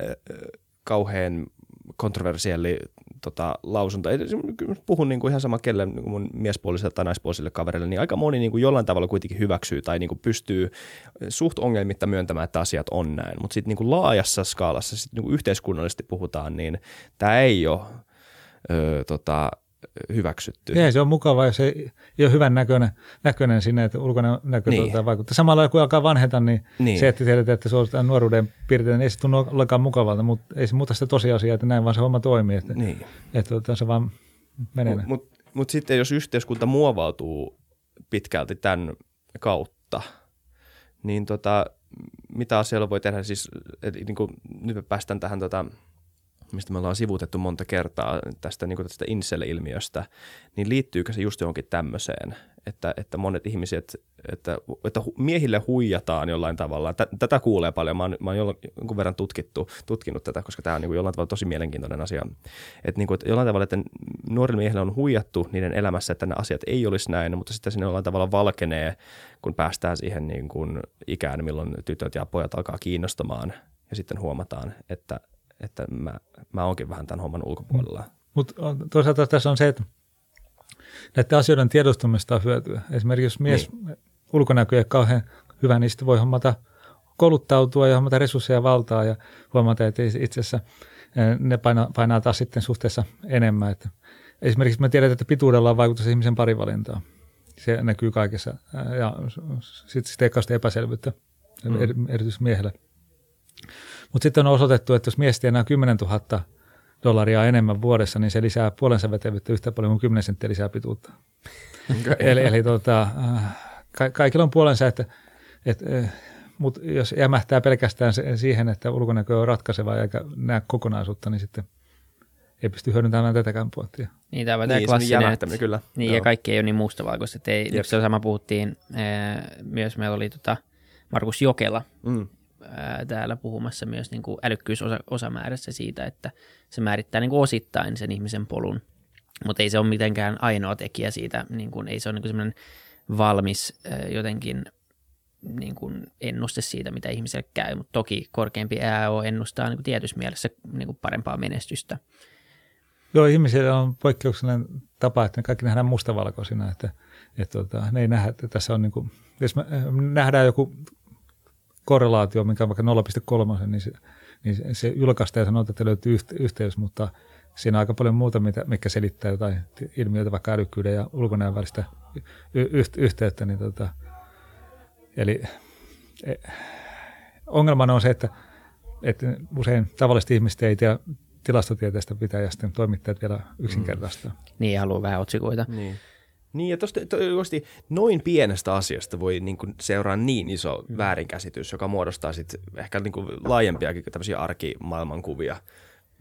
kauhean kontroversielli tota, lausunto. Puhun niin kuin ihan sama kelle niin mun miespuoliselle tai naispuoliselle kaverille, niin aika moni niin kuin jollain tavalla kuitenkin hyväksyy tai niin kuin pystyy suht ongelmitta myöntämään, että asiat on näin. Mutta sitten niin laajassa skaalassa, sit niin kuin yhteiskunnallisesti puhutaan, niin tämä ei ole ö, tota, hyväksytty.
Ei, se on mukavaa, jos ei, ei ole hyvän näköinen, näköinen sinne, että ulkoinen näkö niin. tuota, vaikuttaa. Samalla kun alkaa vanheta, niin, niin. se, että tiedetään, että suositaan nuoruuden piirteitä, niin ei se tunnu ollenkaan mukavalta, mutta ei se muuta sitä tosiasiaa, että näin vaan se homma toimii. Että, niin. että, tuota, se vaan menee.
Mutta mut, mut sitten jos yhteiskunta muovautuu pitkälti tämän kautta, niin tota, mitä asialla voi tehdä? Siis, et, niin kuin, nyt me päästään tähän tota, mistä me ollaan sivutettu monta kertaa tästä, niin tästä incel-ilmiöstä, niin liittyykö se just johonkin tämmöiseen, että, että monet ihmiset, että, että miehille huijataan jollain tavalla. Tätä kuulee paljon, mä oon, mä oon jonkun verran tutkittu, tutkinut tätä, koska tämä on niin jollain tavalla tosi mielenkiintoinen asia. Että, niin kuin, että jollain tavalla, että nuorille miehille on huijattu niiden elämässä, että nämä asiat ei olisi näin, mutta sitten sinne jollain tavalla valkenee, kun päästään siihen niin kuin ikään, milloin tytöt ja pojat alkaa kiinnostamaan ja sitten huomataan, että että mä, mä oonkin vähän tämän homman ulkopuolella.
Mutta toisaalta tässä on se, että näiden asioiden tiedostamista on hyötyä. Esimerkiksi jos mies niin. ulkonäkö ei kauhean hyvä, niin sitten voi hommata kouluttautua ja hommata resursseja ja valtaa ja huomata, että itse asiassa ne painaa, painaa taas sitten suhteessa enemmän. Että esimerkiksi me tiedetään, että pituudella on vaikutus ihmisen parivalintaan. Se näkyy kaikessa ja sitten sit ei epäselvyyttä, mm. erityisesti miehelle. Mutta sitten on osoitettu, että jos mies tienaa 10 000 dollaria enemmän vuodessa, niin se lisää puolensa vetevyyttä yhtä paljon kuin 10 senttiä lisää pituutta. Okay. eli eli tota, ka- kaikilla on puolensa, että, että mutta jos jämähtää pelkästään siihen, että ulkonäkö on ratkaiseva eikä näe kokonaisuutta, niin sitten ei pysty hyödyntämään tätäkään pointtia.
Niin, tämä on niin, klassinen, että, kyllä. Niin, Joo. ja kaikki ei ole niin mustavalkoista. Että ei, yksi sama puhuttiin, myös meillä oli tota Markus Jokela, mm ää, täällä puhumassa myös niin kuin älykkyysosamäärässä siitä, että se määrittää niin kuin osittain sen ihmisen polun, mutta ei se ole mitenkään ainoa tekijä siitä, niin kuin, ei se ole niin kuin semmoinen valmis jotenkin niin kuin ennuste siitä, mitä ihmiselle käy, mutta toki korkeampi AO ennustaa niin kuin tietyssä mielessä niin kuin parempaa menestystä.
Joo, ihmisillä on poikkeuksellinen tapa, että ne kaikki nähdään mustavalkoisina, että, että tota, ne ei nähdä, että tässä on niin kuin, jos me nähdään joku korrelaatio, mikä on vaikka 0,3, niin se, niin se julkaista ja sanoo, että löytyy yhteys, mutta siinä on aika paljon muuta, mitä, mikä selittää jotain ilmiöitä, vaikka älykkyyden ja ulkonäön välistä y- yhteyttä. Niin tota, eli e, ongelmana on se, että, että usein tavalliset ihmiset ei tiedä tilastotieteestä pitää ja sitten toimittajat vielä yksinkertaista. Mm.
Niin, haluaa vähän otsikoita.
Niin. Niin, ja tosta, to, noin pienestä asiasta voi niin kuin, seuraa niin iso mm. väärinkäsitys, joka muodostaa sitten ehkä niin kuin, laajempiakin tämmöisiä arkimaailmankuvia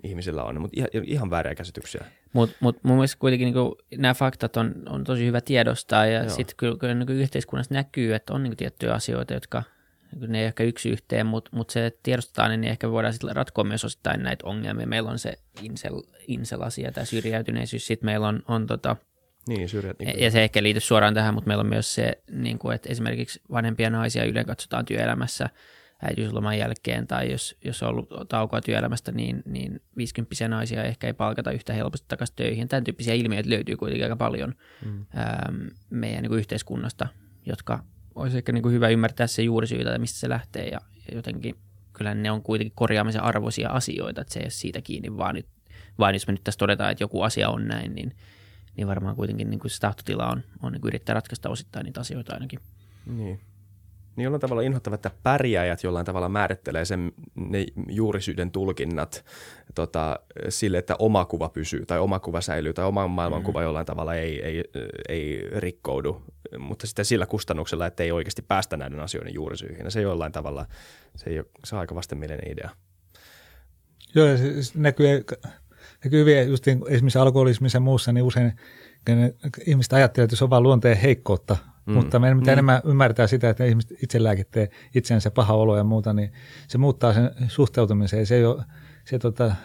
ihmisillä on, mutta ihan, ihan vääriä käsityksiä.
Mutta mut mun mielestä kuitenkin niin nämä faktat on, on tosi hyvä tiedostaa ja sitten kyllä, kyllä niin yhteiskunnassa näkyy, että on niin tiettyjä asioita, jotka niin ne ei ehkä yksi yhteen, mutta mut se, että tiedostetaan, niin ehkä voidaan sitten ratkoa myös osittain näitä ongelmia. Meillä on se incel, incel-asia, tämä syrjäytyneisyys, sitten meillä on, on tota,
niin, syrjät, niin
ja se ehkä liity suoraan tähän, mutta meillä on myös se, niin kuin, että esimerkiksi vanhempia naisia yleensä katsotaan työelämässä äitiysloman jälkeen, tai jos, jos on ollut taukoa työelämästä, niin, niin 50 naisia ehkä ei palkata yhtä helposti takaisin töihin. Tämän tyyppisiä ilmiöitä löytyy kuitenkin aika paljon mm. ää, meidän niin kuin yhteiskunnasta, jotka olisi ehkä niin kuin hyvä ymmärtää se juurisyytä, että mistä se lähtee, ja, ja jotenkin kyllä ne on kuitenkin korjaamisen arvoisia asioita, että se ei ole siitä kiinni, vaan, nyt, vaan jos me nyt tässä todetaan, että joku asia on näin, niin – niin varmaan kuitenkin niin kuin se tahtotila on, on niin kuin yrittää ratkaista osittain niitä asioita ainakin.
Niin. Niin jollain tavalla inhottava, että pärjääjät jollain tavalla määrittelee sen, ne juurisyyden tulkinnat tota, sille, että oma kuva pysyy tai oma kuva säilyy tai oma maailmankuva mm. jollain tavalla ei, ei, ei rikkoudu, mutta sitten sillä kustannuksella, että ei oikeasti päästä näiden asioiden juurisyihin. Ja se jollain tavalla, se, ei ole, se on aika vastenmielinen idea.
Joo, ja se näkyy ja kyllä just niin, esimerkiksi alkoholismissa ja muussa, niin usein ihmiset ajattelevat, että se on vain luonteen heikkoutta, mm. mutta meidän pitää mm. enemmän ymmärtää sitä, että ihmiset itse lääkittää itsensä paha olo ja muuta, niin se muuttaa sen suhteutumiseen. Se ei ole, se tota,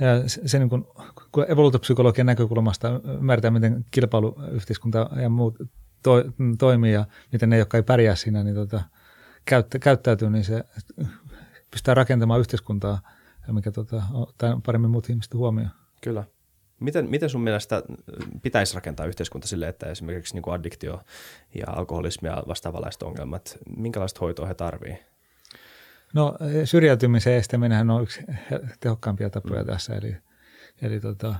ja se, se niin kuin, kun evoluutopsykologian näkökulmasta ymmärtää, miten kilpailuyhteiskunta ja muut to, toimii ja miten ne, jotka ei pärjää siinä, niin tota, käyttä, käyttäytyy, niin se pystytään rakentamaan yhteiskuntaa – mikä tota, ottaa paremmin muut ihmiset huomioon.
Kyllä. Miten, miten sun mielestä pitäisi rakentaa yhteiskunta sille, että esimerkiksi niin kuin addiktio ja alkoholismi ja vastaavanlaiset ongelmat, minkälaista hoitoa he tarvii?
No syrjäytymisen estäminen on yksi tehokkaampia tapoja mm. tässä. Eli, eli tota,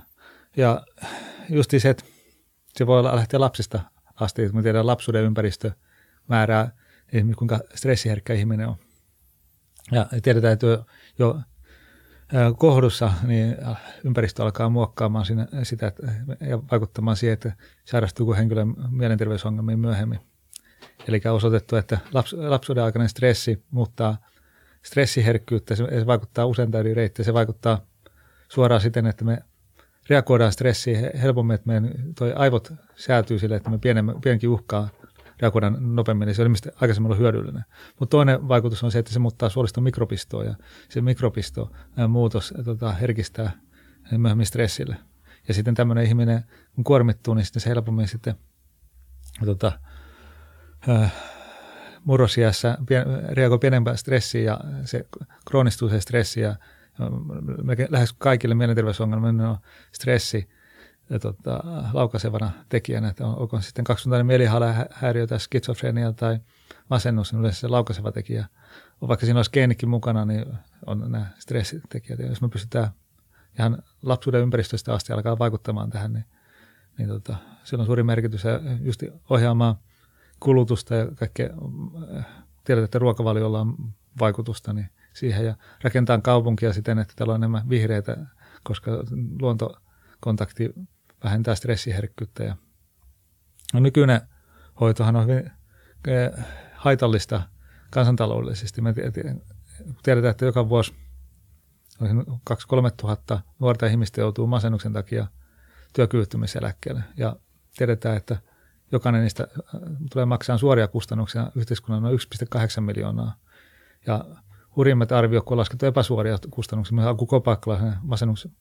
ja just se, että se voi lähteä lapsista asti, että me tiedän lapsuuden ympäristö määrää esimerkiksi kuinka stressiherkkä ihminen on. Ja tiedetään, että jo kohdussa, niin ympäristö alkaa muokkaamaan siinä, sitä ja vaikuttamaan siihen, että sairastuuko henkilö mielenterveysongelmiin myöhemmin. Eli on osoitettu, että laps, lapsuuden aikainen stressi muuttaa stressiherkkyyttä, se, se vaikuttaa usein eri se vaikuttaa suoraan siten, että me reagoidaan stressiin helpommin, että meidän toi aivot säätyy sille, että me pienenkin uhkaa reagoidaan nopeammin, niin se oli mistä aikaisemmin ollut hyödyllinen. Mutta toinen vaikutus on se, että se muuttaa suoliston mikropistoa ja se mikropisto muutos tota, herkistää myöhemmin stressille. Ja sitten tämmöinen ihminen, kun kuormittuu, niin sitten se helpommin sitten tota, äh, murrosiässä pien, reagoi pienempään stressiin ja se kroonistuu se stressi ja lähes kaikille mielenterveysongelmille on stressi ja tota, laukaisevana tekijänä, että on, onko sitten kaksisuuntainen mielihalahäiriö tai skitsofrenia tai masennus, niin yleensä se laukaiseva tekijä. On, vaikka siinä olisi geenikin mukana, niin on nämä stressitekijät. Ja jos me pystytään ihan lapsuuden ympäristöstä asti alkaa vaikuttamaan tähän, niin, niin tota, sillä on suuri merkitys ja just ohjaamaan kulutusta ja kaikkea, tiedät, että ruokavaliolla on vaikutusta niin siihen ja rakentaa kaupunkia siten, että täällä on enemmän vihreitä, koska luontokontakti vähentää stressiherkkyyttä. Ja no, nykyinen hoitohan on hyvin eh, haitallista kansantaloudellisesti. Me tiedetään, että joka vuosi 2-3 tuhatta nuorta ihmistä joutuu masennuksen takia työkyvyttömyyseläkkeelle. Ja tiedetään, että jokainen niistä eh, tulee maksamaan suoria kustannuksia yhteiskunnan noin 1,8 miljoonaa. Ja hurjimmat arviot, kun on laskettu epäsuoria kustannuksia, me Alku Kopakkala masennuksen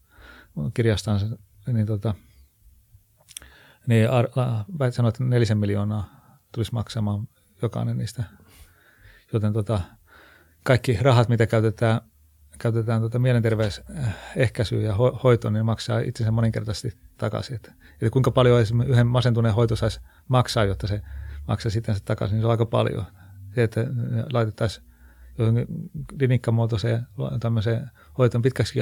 kirjastaan, niin tota, niin ar- sanoit, että nelisen miljoonaa tulisi maksamaan jokainen niistä. Joten tota, kaikki rahat, mitä käytetään, käytetään tota mielenterveysehkäisyyn ja ho- hoitoon, niin maksaa itsensä moninkertaisesti takaisin. Että, että kuinka paljon esimerkiksi yhden masentuneen hoito saisi maksaa, jotta se maksaa sitten takaisin, niin se on aika paljon. Se, että laitettaisiin johonkin klinikkamuotoiseen tämmöiseen hoitoon pitkäksi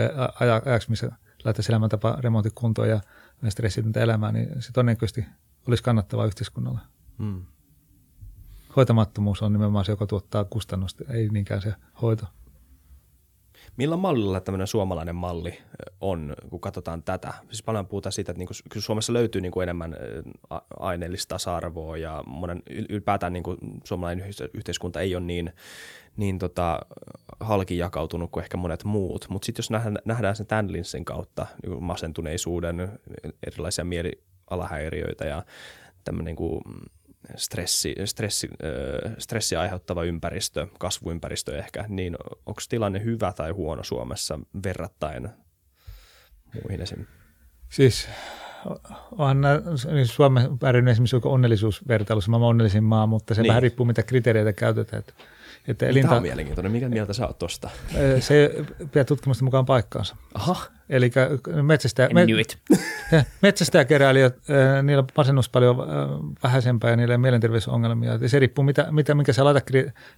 ajaksi, missä laittaisi elämäntapa remontit kuntoon ja stressitöntä elämää, niin se todennäköisesti olisi kannattavaa yhteiskunnalle. Hmm. Hoitamattomuus on nimenomaan se, joka tuottaa kustannusta, ei niinkään se hoito.
Millä mallilla tämmöinen suomalainen malli on, kun katsotaan tätä? Siis paljon puhutaan siitä, että niin Suomessa löytyy niin kuin enemmän aineellista tasa-arvoa ja monen, ylipäätään niin kuin suomalainen yhteiskunta ei ole niin, niin tota, halki jakautunut kuin ehkä monet muut. Mutta sitten jos nähdään, nähdään sen tämän linssin kautta, niin masentuneisuuden, erilaisia mielialahäiriöitä ja tämmöinen niin kuin stressi, stressi, stressi aiheuttava ympäristö, kasvuympäristö ehkä, niin onko tilanne hyvä tai huono Suomessa verrattain muihin esim.
Siis on niin Suomen pärjännyt esimerkiksi onnellisuusvertailussa, maailman onnellisin maa, mutta se niin. vähän riippuu, mitä kriteereitä käytetään. Että
että elinta... Tämä on mielenkiintoinen. Mikä mieltä sä oot tosta?
Se pitää tutkimusten mukaan paikkaansa.
Aha.
Eli metsästä, me, *laughs* metsästäjäkeräilijät, niillä on masennus paljon vähäisempää ja niillä on mielenterveysongelmia. Se riippuu, mitä, mitä minkä sä laitat,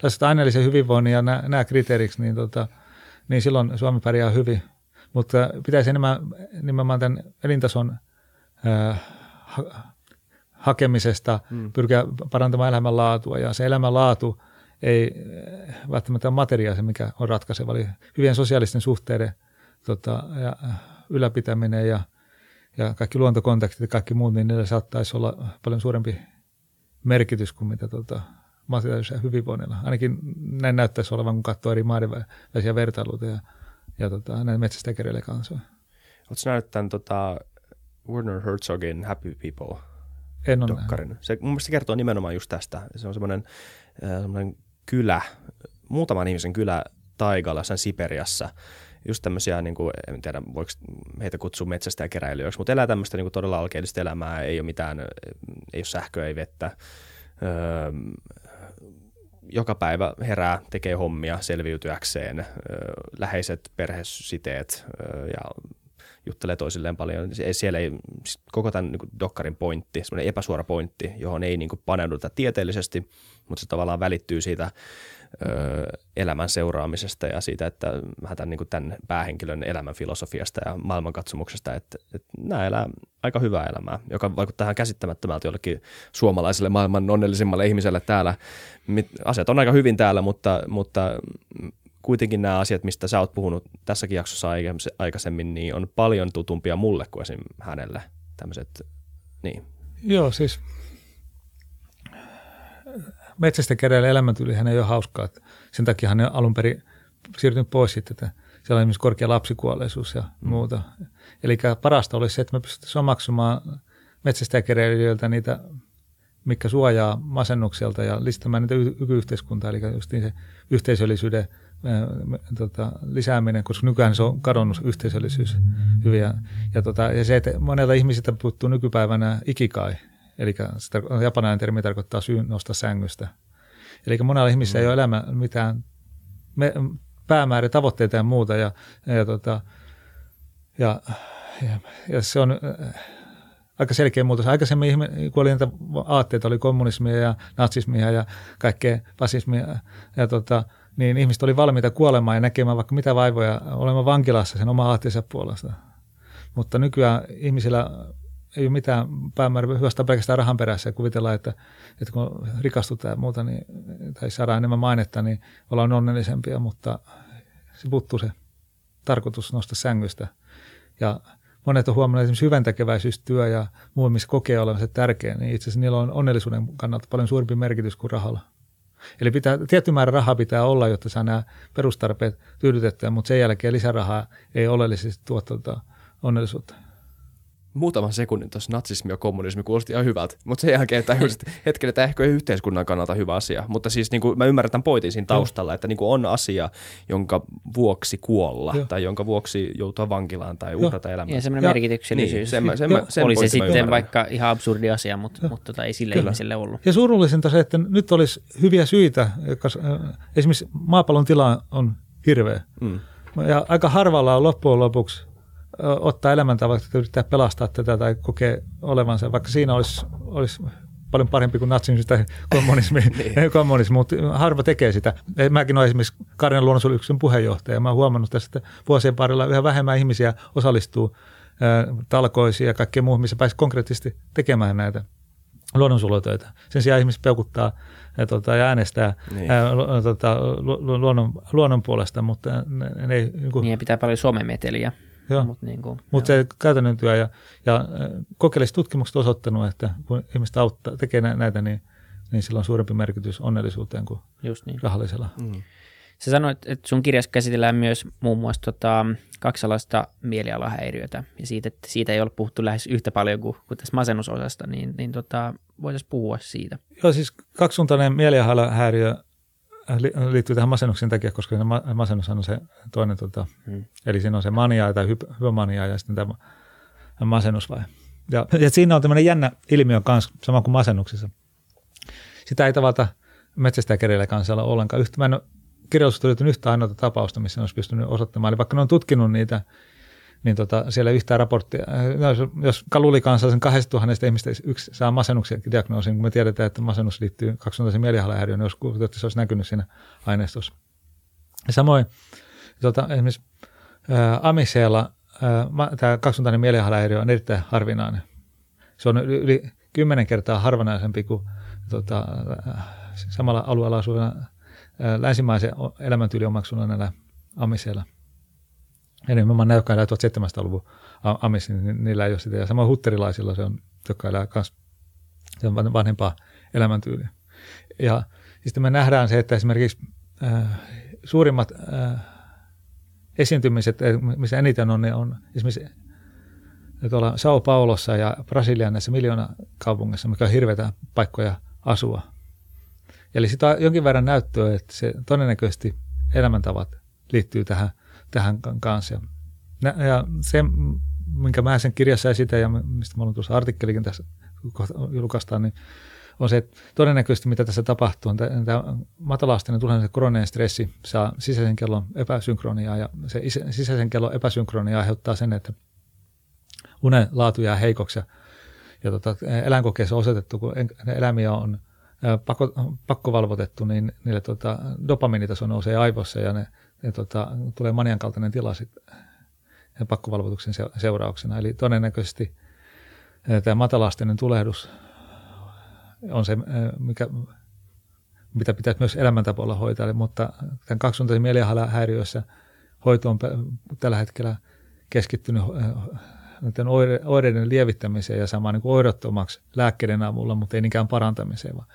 laitat aineellisen hyvinvoinnin ja nämä, nämä kriteeriksi, niin, tota, niin silloin Suomi pärjää hyvin. Mutta pitäisi enemmän nimenomaan tämän elintason äh, ha, hakemisesta hmm. pyrkiä parantamaan elämänlaatua. Ja se elämänlaatu – ei eh, välttämättä ole materia se, mikä on ratkaiseva. Eli hyvien sosiaalisten suhteiden tota, ja eh, ylläpitäminen ja, ja kaikki luontokontaktit ja kaikki muut, niin niillä saattaisi olla paljon suurempi merkitys kuin mitä tota, materiaalisella hyvinvoinnilla. Ainakin näin näyttäisi olevan, kun katsoo eri maiden välisiä vertailuita ja, ja tota, näin metsästäjäkereille kanssa.
Oletko nähnyt tämän tota, Werner Herzogin Happy People
en
dokkarin? Se, mun mielestä kertoo nimenomaan just tästä. Se on semmoinen, äh, semmoinen kylä, muutaman ihmisen kylä taigalla, sen Siperiassa, just tämmöisiä, niin kuin, en tiedä voiko heitä kutsua metsästä ja keräilijöiksi, mutta elää tämmöistä niin kuin todella alkeellista elämää, ei ole mitään, ei ole sähköä, ei vettä. Öö, joka päivä herää, tekee hommia selviytyäkseen, öö, läheiset perhesiteet öö, ja juttelee toisilleen paljon. Siellä ei, koko tämän niin dokkarin pointti, semmoinen epäsuora pointti, johon ei niin kuin paneuduta tieteellisesti, mutta se tavallaan välittyy siitä ö, elämän seuraamisesta ja siitä, että vähän tämän, niin kuin tämän päähenkilön elämän filosofiasta ja maailmankatsomuksesta, että, että nämä elää aika hyvää elämää, joka vaikuttaa ihan käsittämättömältä jollekin suomalaiselle maailman onnellisimmalle ihmiselle täällä. Asiat on aika hyvin täällä, mutta, mutta kuitenkin nämä asiat, mistä sä oot puhunut tässäkin jaksossa aikaisemmin, niin on paljon tutumpia mulle kuin esim. hänelle tämmöiset, niin.
Joo, siis metsästä keräillä elämäntyylihän ei ole hauskaa. Että sen takia hän on alun perin siirtynyt pois sitten, että siellä on esimerkiksi korkea lapsikuolleisuus ja mm. muuta. Eli parasta olisi se, että me pystyttäisiin omaksumaan metsästäjäkeräilijöiltä niitä, mikä suojaa masennukselta ja listämään niitä y- eli just niin se yhteisöllisyyden tota, lisääminen, koska nykyään se on kadonnut yhteisöllisyys hyviä. Ja, tota, ja se, että monella ihmisiltä puuttuu nykypäivänä ikikai, eli sitä, japanainen termi tarkoittaa syyn nostaa sängystä. Eli monella ihmisellä mm. ei ole elämä mitään me, päämääriä, tavoitteita ja muuta. Ja, ja, tota, ja, ja, ja se on aika selkeä muutos. Aikaisemmin, kun oli niitä aatteita, oli kommunismia ja natsismia ja kaikkea fasismia. Ja tota, niin ihmiset oli valmiita kuolemaan ja näkemään vaikka mitä vaivoja olemaan vankilassa sen oma aatteensa puolesta. Mutta nykyään ihmisillä ei ole mitään päämäärää hyvästä pelkästään rahan perässä ja kuvitellaan, että, että kun rikastutaan ja muuta, niin, tai saadaan enemmän mainetta, niin ollaan onnellisempia, mutta se puuttuu se tarkoitus nostaa sängystä. Ja monet on huomannut esimerkiksi hyväntekeväisyystyö ja muu, missä kokee olevansa tärkeä, niin itse asiassa niillä on onnellisuuden kannalta paljon suurempi merkitys kuin rahalla. Eli pitää, tietty määrä rahaa pitää olla, jotta saa nämä perustarpeet tyydytettyä, mutta sen jälkeen lisärahaa ei oleellisesti tuo tuota onnellisuutta.
Muutaman sekunnin tuossa natsismi ja kommunismi kuulosti ihan hyvältä, mutta sen jälkeen tajusin, että *laughs* hetkellä tämä ehkä ei yhteiskunnan kannalta hyvä asia. Mutta siis niin kuin, mä ymmärrän tämän pointin siinä taustalla, että niin kuin on asia, jonka vuoksi kuolla
Joo.
tai jonka vuoksi joutua vankilaan tai uhrata elämää.
Ja semmoinen
Ja-
merkityksellisyys.
Niin, sen, mä- sen,
Joo.
mä- sen
Oli se sitten
ymmärrän.
vaikka ihan absurdi asia, mutta, mutta tota, ei sille
Kyllä.
ihmiselle ollut.
Ja surullisinta se, että nyt olisi hyviä syitä, koska äh, esimerkiksi maapallon tila on hirveä.
Mm.
Ja aika harvalla on loppujen lopuksi ottaa elämäntavaksi, että yrittää pelastaa tätä tai kokee olevansa, vaikka siinä olisi, olisi paljon parempi kuin natsismi tai *laughs* kommunismi, *laughs* niin. kommunismi, mutta harva tekee sitä. Mäkin olen esimerkiksi Karjan luonnonsuojeluksen puheenjohtaja, ja mä oon huomannut tästä, että vuosien varrella yhä vähemmän ihmisiä osallistuu talkoisiin ja kaikkeen muuhun, missä pääsi konkreettisesti tekemään näitä luonnonsuojelutöitä. Sen sijaan ihmiset peukuttaa ja, tota, ja äänestää
Niin.
ää, lu, tota, lu, lu, luonnon, luonnon puolesta, mutta ne, ne ei, niin kuin,
Niin pitää paljon somemeteliä.
Joo.
Mutta niin kuin,
mutta se käytännön työ ja, ja äh, kokeelliset tutkimukset on osoittanut, että kun ihmiset auttaa, tekee nä- näitä, niin, niin sillä on suurempi merkitys onnellisuuteen kuin
just niin.
rahallisella.
Mm.
Sä sanoit, että sun kirjassa käsitellään myös muun muassa tota, kaksalaista mielialahäiriötä, ja siitä, että siitä ei ole puhuttu lähes yhtä paljon kuin, kuin tässä masennusosasta, niin, niin tota, voitaisiin puhua siitä.
Joo, siis kaksisuuntainen mielialahäiriö li- liittyy tähän masennuksen takia, koska se ma- masennus on se toinen, tota,
Hmm.
eli siinä on se mania tai hyp- hypomania ja sitten tämä masennusvaihe. Ja, ja siinä on tämmöinen jännä ilmiö kanssa, sama kuin masennuksessa. Sitä ei tavata metsästäjäkereillä kansalla ollenkaan. Yhtä, mä en ole kirjallisuudesta löytynyt yhtä ainoata tapausta, missä ne olisi pystynyt osoittamaan. Eli vaikka ne on tutkinut niitä, niin tota, siellä yhtään raporttia. No, jos, jos Kaluli-kanssa sen 2000 ihmistä yksi saa masennuksen diagnoosin, kun me tiedetään, että masennus liittyy kaksisuuntaisen mielialahäiriöön, niin jos kuvitellaan, että se olisi näkynyt siinä aineistossa. Ja samoin tota, esimerkiksi ää, Amiseella tämä kaksisuuntainen mielialahäiriö on erittäin harvinainen. Se on yli, kymmenen kertaa harvinaisempi kuin tota, äh, samalla alueella asuvana ää, länsimaisen elämäntyyli omaksuneena Amiseella. Ja nämä, jotka elää 1700-luvun a- Amissa, niin niillä ei ole sitä. Ja samoin hutterilaisilla se on, jotka elää myös se on van- vanhempaa elämäntyyliä. Ja sitten me nähdään se, että esimerkiksi äh, suurimmat äh, esiintymiset, eh, missä eniten on, ne on esimerkiksi tuolla Sao Paulossa ja Brasilian näissä miljoona kaupungissa, mikä on hirveitä paikkoja asua. Eli sitä on jonkin verran näyttöä, että se todennäköisesti elämäntavat liittyy tähän, tähän kanssa. Ja, ja se, minkä mä sen kirjassa esitän ja mistä mä olen tuossa artikkelikin tässä julkaistaan, niin on se, että todennäköisesti mitä tässä tapahtuu, on tämä matalasteinen tulee koroneen stressi saa sisäisen kellon epäsynkroniaa ja se isä- sisäisen kellon epäsynkronia aiheuttaa sen, että unen laatu jää heikoksi ja, ja tota, eläinkokeessa on osoitettu, kun eläimiä on pakko, pakkovalvotettu, niin niille tota, dopamiinitaso nousee aivoissa ja ne, ne tota, tulee manian kaltainen tila sit, ja pakkovalvotuksen se- seurauksena. Eli todennäköisesti ää, tämä matalasteinen tulehdus on se, ää, mikä, mitä pitäisi myös elämäntapoilla hoitaa, mutta tämän kaksisuuntaisen mielialahäiriössä hoito on tällä hetkellä keskittynyt näiden oire- oireiden lievittämiseen ja samaan niin kuin oireettomaksi lääkkeiden avulla, mutta ei niinkään parantamiseen, vaan,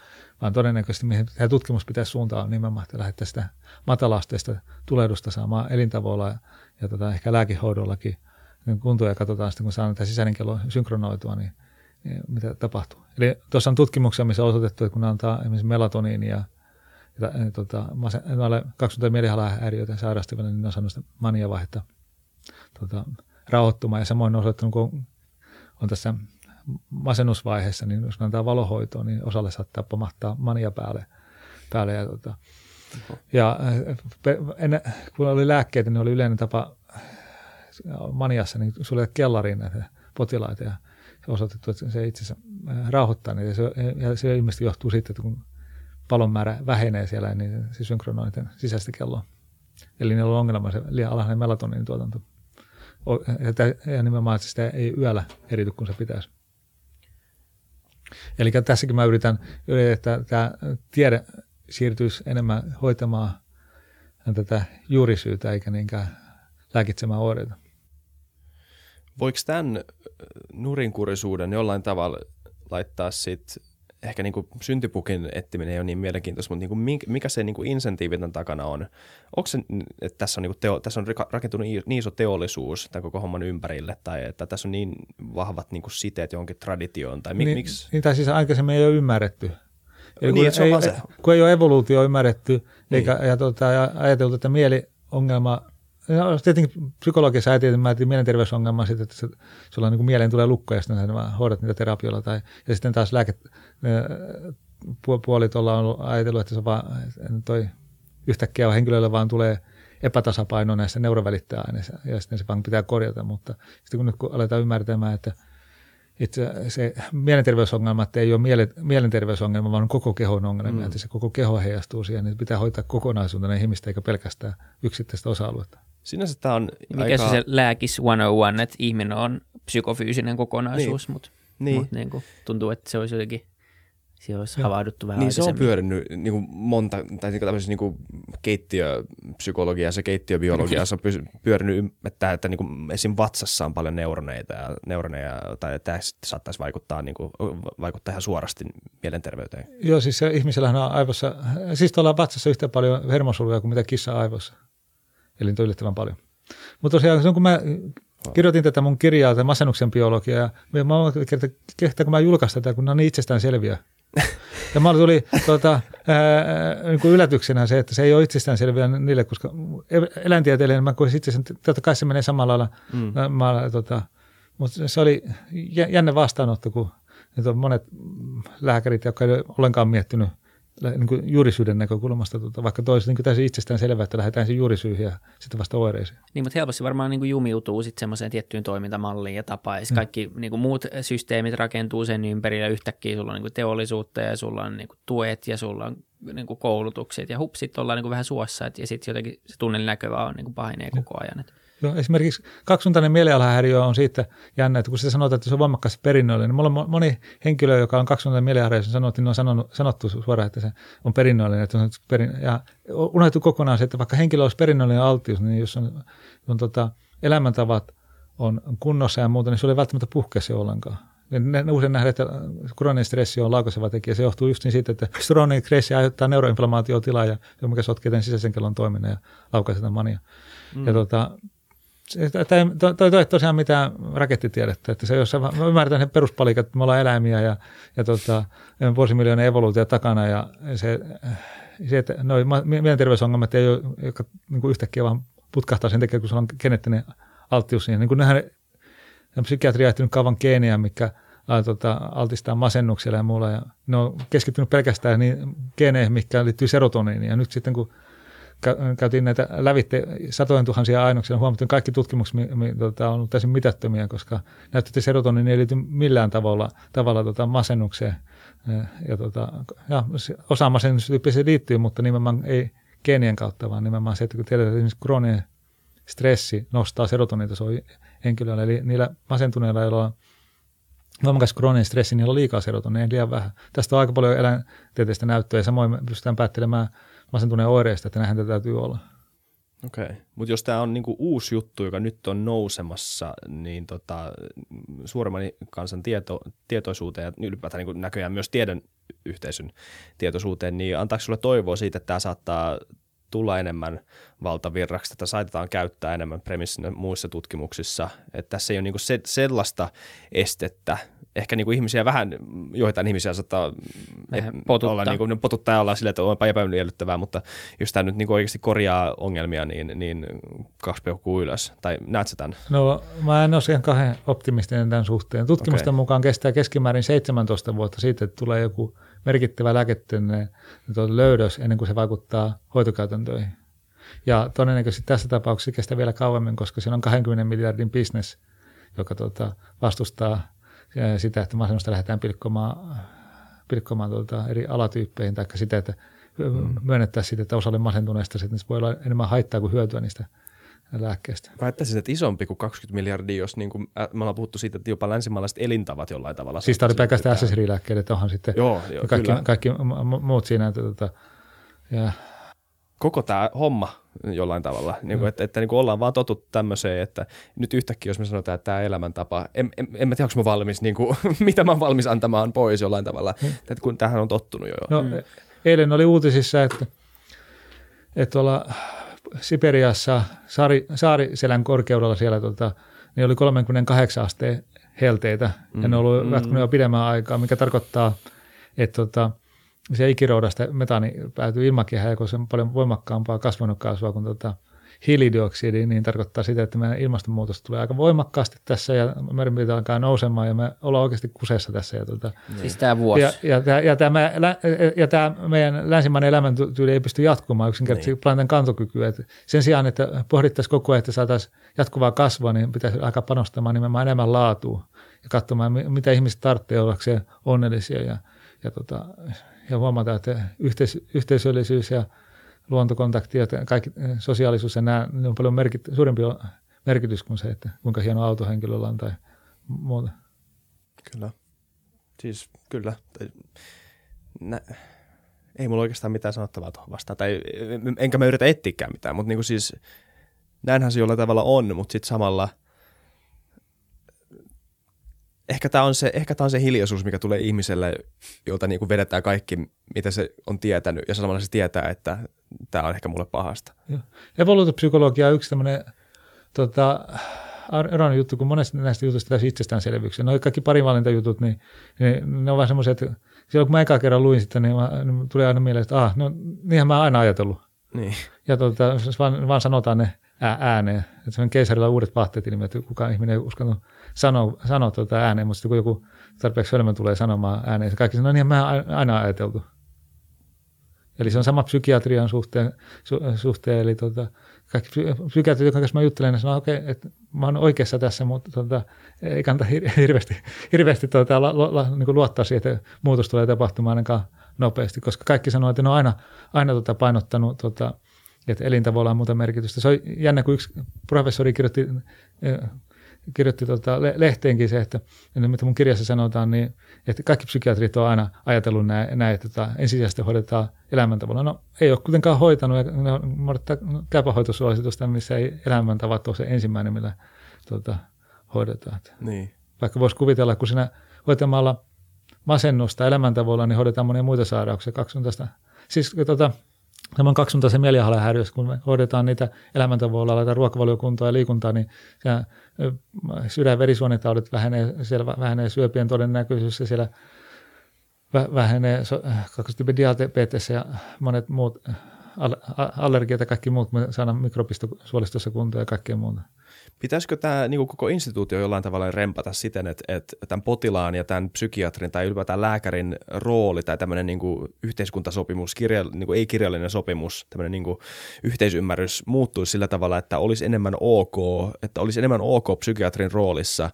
vaan todennäköisesti mihin tämä tutkimus pitäisi suuntaa on nimenomaan, että lähdetään sitä matalasteista tulehdusta saamaan elintavoilla ja, ja tota, ehkä lääkehoidollakin niin kuntoon ja katsotaan sitten, kun saadaan tämä sisäinen kello synkronoitua, niin, niin mitä tapahtuu. Eli tuossa on tutkimuksia, missä on osoitettu, että kun antaa esimerkiksi melatoniinia ja, ja tota, noille 20 mielialahäiriöitä sairastaville, niin ne on saanut sitä maniavaihetta tota, rauhoittumaan. Ja samoin on osoittanut, kun on tässä masennusvaiheessa, niin jos antaa valohoitoa, niin osalle saattaa pamahtaa mania päälle. päälle ja, tota, ja ennen, kun oli lääkkeitä, niin oli yleinen tapa maniassa niin suljeta kellariin näitä potilaita ja osoitettu, että se itse asiassa äh, rauhoittaa niitä. Se, ja se ilmeisesti johtuu siitä, että kun palon määrä vähenee siellä, niin se synkronoi sisäistä kelloa. Eli niillä on ongelma se liian alhainen melatonin tuotanto. Ja nimenomaan, että sitä ei yöllä erity, kun se pitäisi. Eli tässäkin mä yritän, että tämä tiede siirtyisi enemmän hoitamaan tätä juurisyytä eikä niinkään lääkitsemään oireita.
Voiko tämän nurinkurisuuden jollain tavalla laittaa sit ehkä niin kuin syntipukin etsiminen ei ole niin mielenkiintoista, mutta niin kuin mikä se niin kuin insentiivi tämän takana on? Onko se, että tässä on, niin kuin teo, tässä on rakentunut niin iso teollisuus tämän koko homman ympärille, tai että tässä on niin vahvat niin kuin siteet johonkin traditioon, tai mik,
niin,
miksi?
Niin, tai siis aikaisemmin ei ole ymmärretty. Eli
niin,
kun,
se on
ei,
se.
kun ei ole evoluutio ymmärretty, niin. eikä ja, tota, ja ajateltu, että mieliongelma No, tietenkin psykologiassa äiti määritin mielenterveysongelmaa sitten, että sulla niin kuin mieleen tulee lukkoja, ja sitten vaan hoidat niitä terapioilla. Tai, ja sitten taas lääkepuolit ollaan ollut ajatellut, että se vaan, toi yhtäkkiä henkilölle vaan tulee epätasapaino näissä neurovälittäjäaineissa, ja sitten se vaan pitää korjata. Mutta sitten kun nyt kun aletaan ymmärtämään, että itse se mielenterveysongelmat ei ole miele, mielenterveysongelma, vaan koko kehon ongelma, mm. että se koko keho heijastuu siihen, niin pitää hoitaa kokonaisuutena ihmistä eikä pelkästään yksittäistä osa-aluetta.
Sinänsä tämä on
Mikä
aika...
se, se lääkis 101, että ihminen on psykofyysinen kokonaisuus, niin. mutta
Niin.
mut niin kuin, tuntuu, että se olisi jotenkin, siihen olisi havahduttu vähän
Niin se on pyörinyt niin kuin monta, tai niin kuin tämmöisessä niin kuin keittiöpsykologiassa, keittiöbiologiassa on pyörinyt, että, että niin kuin esim. vatsassa on paljon neuroneita, ja neuroneja, tai tämä saattaisi vaikuttaa, niin kuin, vaikuttaa ihan suorasti mielenterveyteen.
Joo, siis se ihmisellähän on aivossa, siis tuolla vatsassa yhtä paljon hermosoluja kuin mitä kissa aivossa. Eli niitä on yllättävän paljon. Mutta tosiaan kun mä kirjoitin tätä mun kirjaa, tätä masennuksen biologiaa, ja mä oon kerta, kerta, kun mä julkaistin tätä, kun ne on niin itsestään selviä. *laughs* Ja mä tuli tuota, ää, niin kuin yllätyksenä se, että se ei ole itsestään selviä niille, koska eläintieteilijänä mä koisin itse sen, totta kai se menee samalla lailla,
Mm.
mä, tota, mutta se oli jä- jännä vastaanotto, kun nyt on monet lääkärit, jotka ei ole ollenkaan miettinyt niin kuin juurisyyden näkökulmasta, tota, vaikka toisi niin täysin itsestään selvää, että lähdetään sen juurisyyhin ja sitten vasta oireisiin.
Niin, mutta helposti varmaan niin kuin jumiutuu sitten semmoiseen tiettyyn toimintamalliin ja tapaan. Ja sit kaikki niin kuin muut systeemit rakentuu sen ympärillä. Yhtäkkiä sulla on niin kuin teollisuutta ja sulla on niin kuin tuet ja sulla on niin kuin koulutukset. Ja hup, sitten ollaan niin kuin vähän suossa. Et, ja sitten jotenkin se tunnelin näkö vaan on niin kuin pahenee koko ajan. Et.
Joo, esimerkiksi kaksisuuntainen mielialahäiriö on siitä jännä, että kun se sanotaan, että se on voimakkaasti perinnöllinen, niin mulla on mo- moni henkilö, joka on kaksisuuntainen mielialahäiriö, sanoo, että ne on sanonut, sanottu suoraan, että se on perinnöllinen. Että on perin, ja unohtu kokonaan se, että vaikka henkilö olisi perinnöllinen altius, niin jos on, on tota, elämäntavat on kunnossa ja muuta, niin se ei välttämättä puhkea se ollenkaan. Ne, ne usein nähdään, että krooninen stressi on laukaiseva tekijä. Se johtuu just niin siitä, että krooninen stressi aiheuttaa neuroinflamaatiotilaa, ja mikä sotkee tämän sisäisen kellon toiminnan ja laukaisee sitä mania. Mm. Ja tota, Tämä toi, toi tosiaan mitään rakettitiedettä, että se, jos mä ymmärrän sen peruspalikat, että me ollaan eläimiä ja, ja tota, vuosimiljoonan evoluutio takana ja se, se että noi mielenterveysongelmat ei ole, jotka niin kuin yhtäkkiä vaan putkahtaa sen takia, kun se on geneettinen alttius siihen. Niin kuin nehän, psykiatria ehtinyt kauan geenejä, mikä ää, tota, altistaa masennukselle ja muulla. Ja ne on keskittynyt pelkästään niin geeneihin, mikä liittyy serotoniiniin. Ja nyt sitten kun käytiin näitä lävitte satojen tuhansia ainoksia, huomattiin, kaikki tutkimukset mi, mi, tota, on ollut täysin mitättömiä, koska näytti, että serotoniini ei liity millään tavalla, tavalla tota, masennukseen. Ja, ja, tota, ja osa masennustyyppiä liittyy, mutta nimenomaan ei geenien kautta, vaan nimenomaan se, että kun tiedetään, että esimerkiksi krooninen stressi nostaa serotonitasoa henkilöllä, eli niillä masentuneilla, joilla on voimakas krooninen stressi, niillä on liikaa serotoninia, liian vähän. Tästä on aika paljon eläintieteistä näyttöä, ja samoin me pystytään päättelemään masentuneen oireista, että näinhän tätä täytyy olla.
Okei, okay. mutta jos tämä on niinku uusi juttu, joka nyt on nousemassa, niin tota, suuremman kansan tieto, tietoisuuteen ja ylipäätään niinku näköjään myös tiedon yhteisön tietoisuuteen, niin antaako sulle toivoa siitä, että tämä saattaa tulla enemmän valtavirraksi, että saitetaan käyttää enemmän premissinä muissa tutkimuksissa, että tässä ei ole niinku se, sellaista estettä, ehkä niinku ihmisiä vähän, joitain ihmisiä saattaa
potuttaa.
olla niinku, ne potuttaa ja ollaan silleen, että onpa epämiellyttävää, mutta jos tämä nyt niinku oikeasti korjaa ongelmia, niin, niin kaksi peukkuu ylös. Tai näet sä tämän?
No mä en ole ihan kahden optimistinen tämän suhteen. Tutkimusten
Okei.
mukaan kestää keskimäärin 17 vuotta siitä, että tulee joku merkittävä lääketieteellinen löydös ennen kuin se vaikuttaa hoitokäytäntöihin. Ja todennäköisesti tässä tapauksessa se kestää vielä kauemmin, koska siinä on 20 miljardin bisnes, joka tota, vastustaa sitä, että masennusta lähdetään pilkkomaan, pilkkomaan tuota, eri alatyyppeihin, tai sitä, että mm. myönnettäisiin sitä, että osalle masentuneista sitten se voi olla enemmän haittaa kuin hyötyä niistä lääkkeistä.
Väittäisin, että isompi kuin 20 miljardia, jos niin kuin, äh, me ollaan puhuttu siitä, että jopa länsimaalaiset elintavat jollain tavalla.
Siis tämä oli pelkästään SSRI-lääkkeet, että onhan sitten
Joo, joo
kaikki,
kyllä.
kaikki mu- muut siinä. Että, tota, ja,
koko tämä homma jollain tavalla. Niin kuin, että, että niin kuin ollaan vaan totuttu tämmöiseen, että nyt yhtäkkiä, jos me sanotaan, että tämä elämäntapa, en, en, en mä tiedä, onko mä valmis, niin kuin, *laughs* mitä mä oon valmis antamaan pois jollain tavalla, mm. että kun tähän on tottunut jo.
No, mm. Eilen oli uutisissa, että, että tuolla Siperiassa saari, saariselän korkeudella siellä tota, niin oli 38 asteen helteitä mm. ja ne on ollut mm. jo pidemmän aikaa, mikä tarkoittaa, että tota, se ikiroudasta metaani päätyy ilmakehään, kun se on paljon voimakkaampaa kasvanutkaasua kuin tota hiilidioksidi, niin tarkoittaa sitä, että meidän ilmastonmuutos tulee aika voimakkaasti tässä ja merenpinta alkaa nousemaan ja me ollaan oikeasti kuseessa tässä. Ja, tuota,
siis tämä vuosi.
Ja, ja, ja, ja, tämä, ja tämä meidän länsimainen elämäntyyli ei pysty jatkumaan yksinkertaisesti niin. planeetan kantokykyä. Että sen sijaan, että pohdittaisiin koko ajan, että saataisiin jatkuvaa kasvua, niin pitäisi aika panostamaan nimenomaan enemmän laatua ja katsomaan, mitä ihmiset tarvitsee ollakseen onnellisia ja, ja tota, ja huomata, että yhteis- yhteisöllisyys ja luontokontakti ja kaikki eh, sosiaalisuus ja nämä, ne on paljon merkit, suurempi merkitys kuin se, että kuinka hieno autohenkilöllä on tai muuta.
Kyllä. Siis kyllä. Nä, ei mulla oikeastaan mitään sanottavaa tuohon vastaan. Tai enkä mä yritä etsiäkään mitään, mutta niinku siis näinhän se jollain tavalla on, mutta sitten samalla – ehkä tämä on, se, ehkä tämä on se hiljaisuus, mikä tulee ihmiselle, jolta niin kuin vedetään kaikki, mitä se on tietänyt, ja samalla se tietää, että tämä on ehkä mulle pahasta.
Evoluutiopsykologia on yksi tämmöinen tota, eron juttu, kun monesti näistä jutuista tässä itsestäänselvyyksiä. No kaikki parinvalintajutut, niin, niin ne on vaan semmoisia, että silloin kun mä eka kerran luin sitä, niin, mä, niin tuli aina mieleen, että ah, no niinhän mä aina ajatellut.
Niin.
Ja tota, vaan, vaan sanotaan ne ääneen. Että se on keisarilla uudet vaatteet, niin että kukaan ihminen ei uskonut sano, sano tuota ääneen, mutta kun joku tarpeeksi hölmö tulee sanomaan ääneen, se kaikki sanoo, niin mä aina ajateltu. Eli se on sama psykiatrian suhteen, su, suhteen eli tuota, kaikki psykiatrit, jotka mä juttelen, ne sanoo, okei, okay, että mä oon oikeassa tässä, mutta tuota, ei kannata hirveästi, hirveästi tuota, la, la, niin kuin luottaa siihen, että muutos tulee tapahtumaan ainakaan nopeasti, koska kaikki sanoo, että ne on aina, aina tuota painottanut, tuota, että elintavoilla on muuta merkitystä. Se on jännä, kun yksi professori kirjoitti kirjoitti tota lehteenkin se, että mitä mun kirjassa sanotaan, niin että kaikki psykiatrit on aina ajatellut näin, näin että tota, ensisijaisesti hoidetaan elämäntavalla. No ei ole kuitenkaan hoitanut, ja ne on käypähoitosuositusta, missä ei elämäntavat ole se ensimmäinen, millä tota, hoidetaan.
Niin.
Vaikka voisi kuvitella, kun sinä hoitamalla masennusta elämäntavoilla, niin hoidetaan monia muita sairauksia. 12. Siis tota, Tämä on kaksisuuntaisen mielialahäiriössä, kun me hoidetaan niitä elämäntavoilla, laitetaan ruokavaliokuntaa ja liikuntaa, niin sydän- verisuonitaudet vähenee, siellä vähenee syöpien todennäköisyys ja siellä vähenee kakkostyypin diabetes ja monet muut allergiat ja kaikki muut, me saadaan mikrobistosuolistossa kuntoon ja kaikkea muuta.
Pitäisikö tämä niin koko instituutio jollain tavalla rempata siten, että, että tämän potilaan ja tämän psykiatrin tai ylipäätään lääkärin rooli tai tämmöinen niin yhteiskuntasopimus, kirja, niin kuin ei-kirjallinen sopimus, tämmöinen niin kuin yhteisymmärrys muuttuisi sillä tavalla, että olisi enemmän ok, että olisi enemmän ok psykiatrin roolissa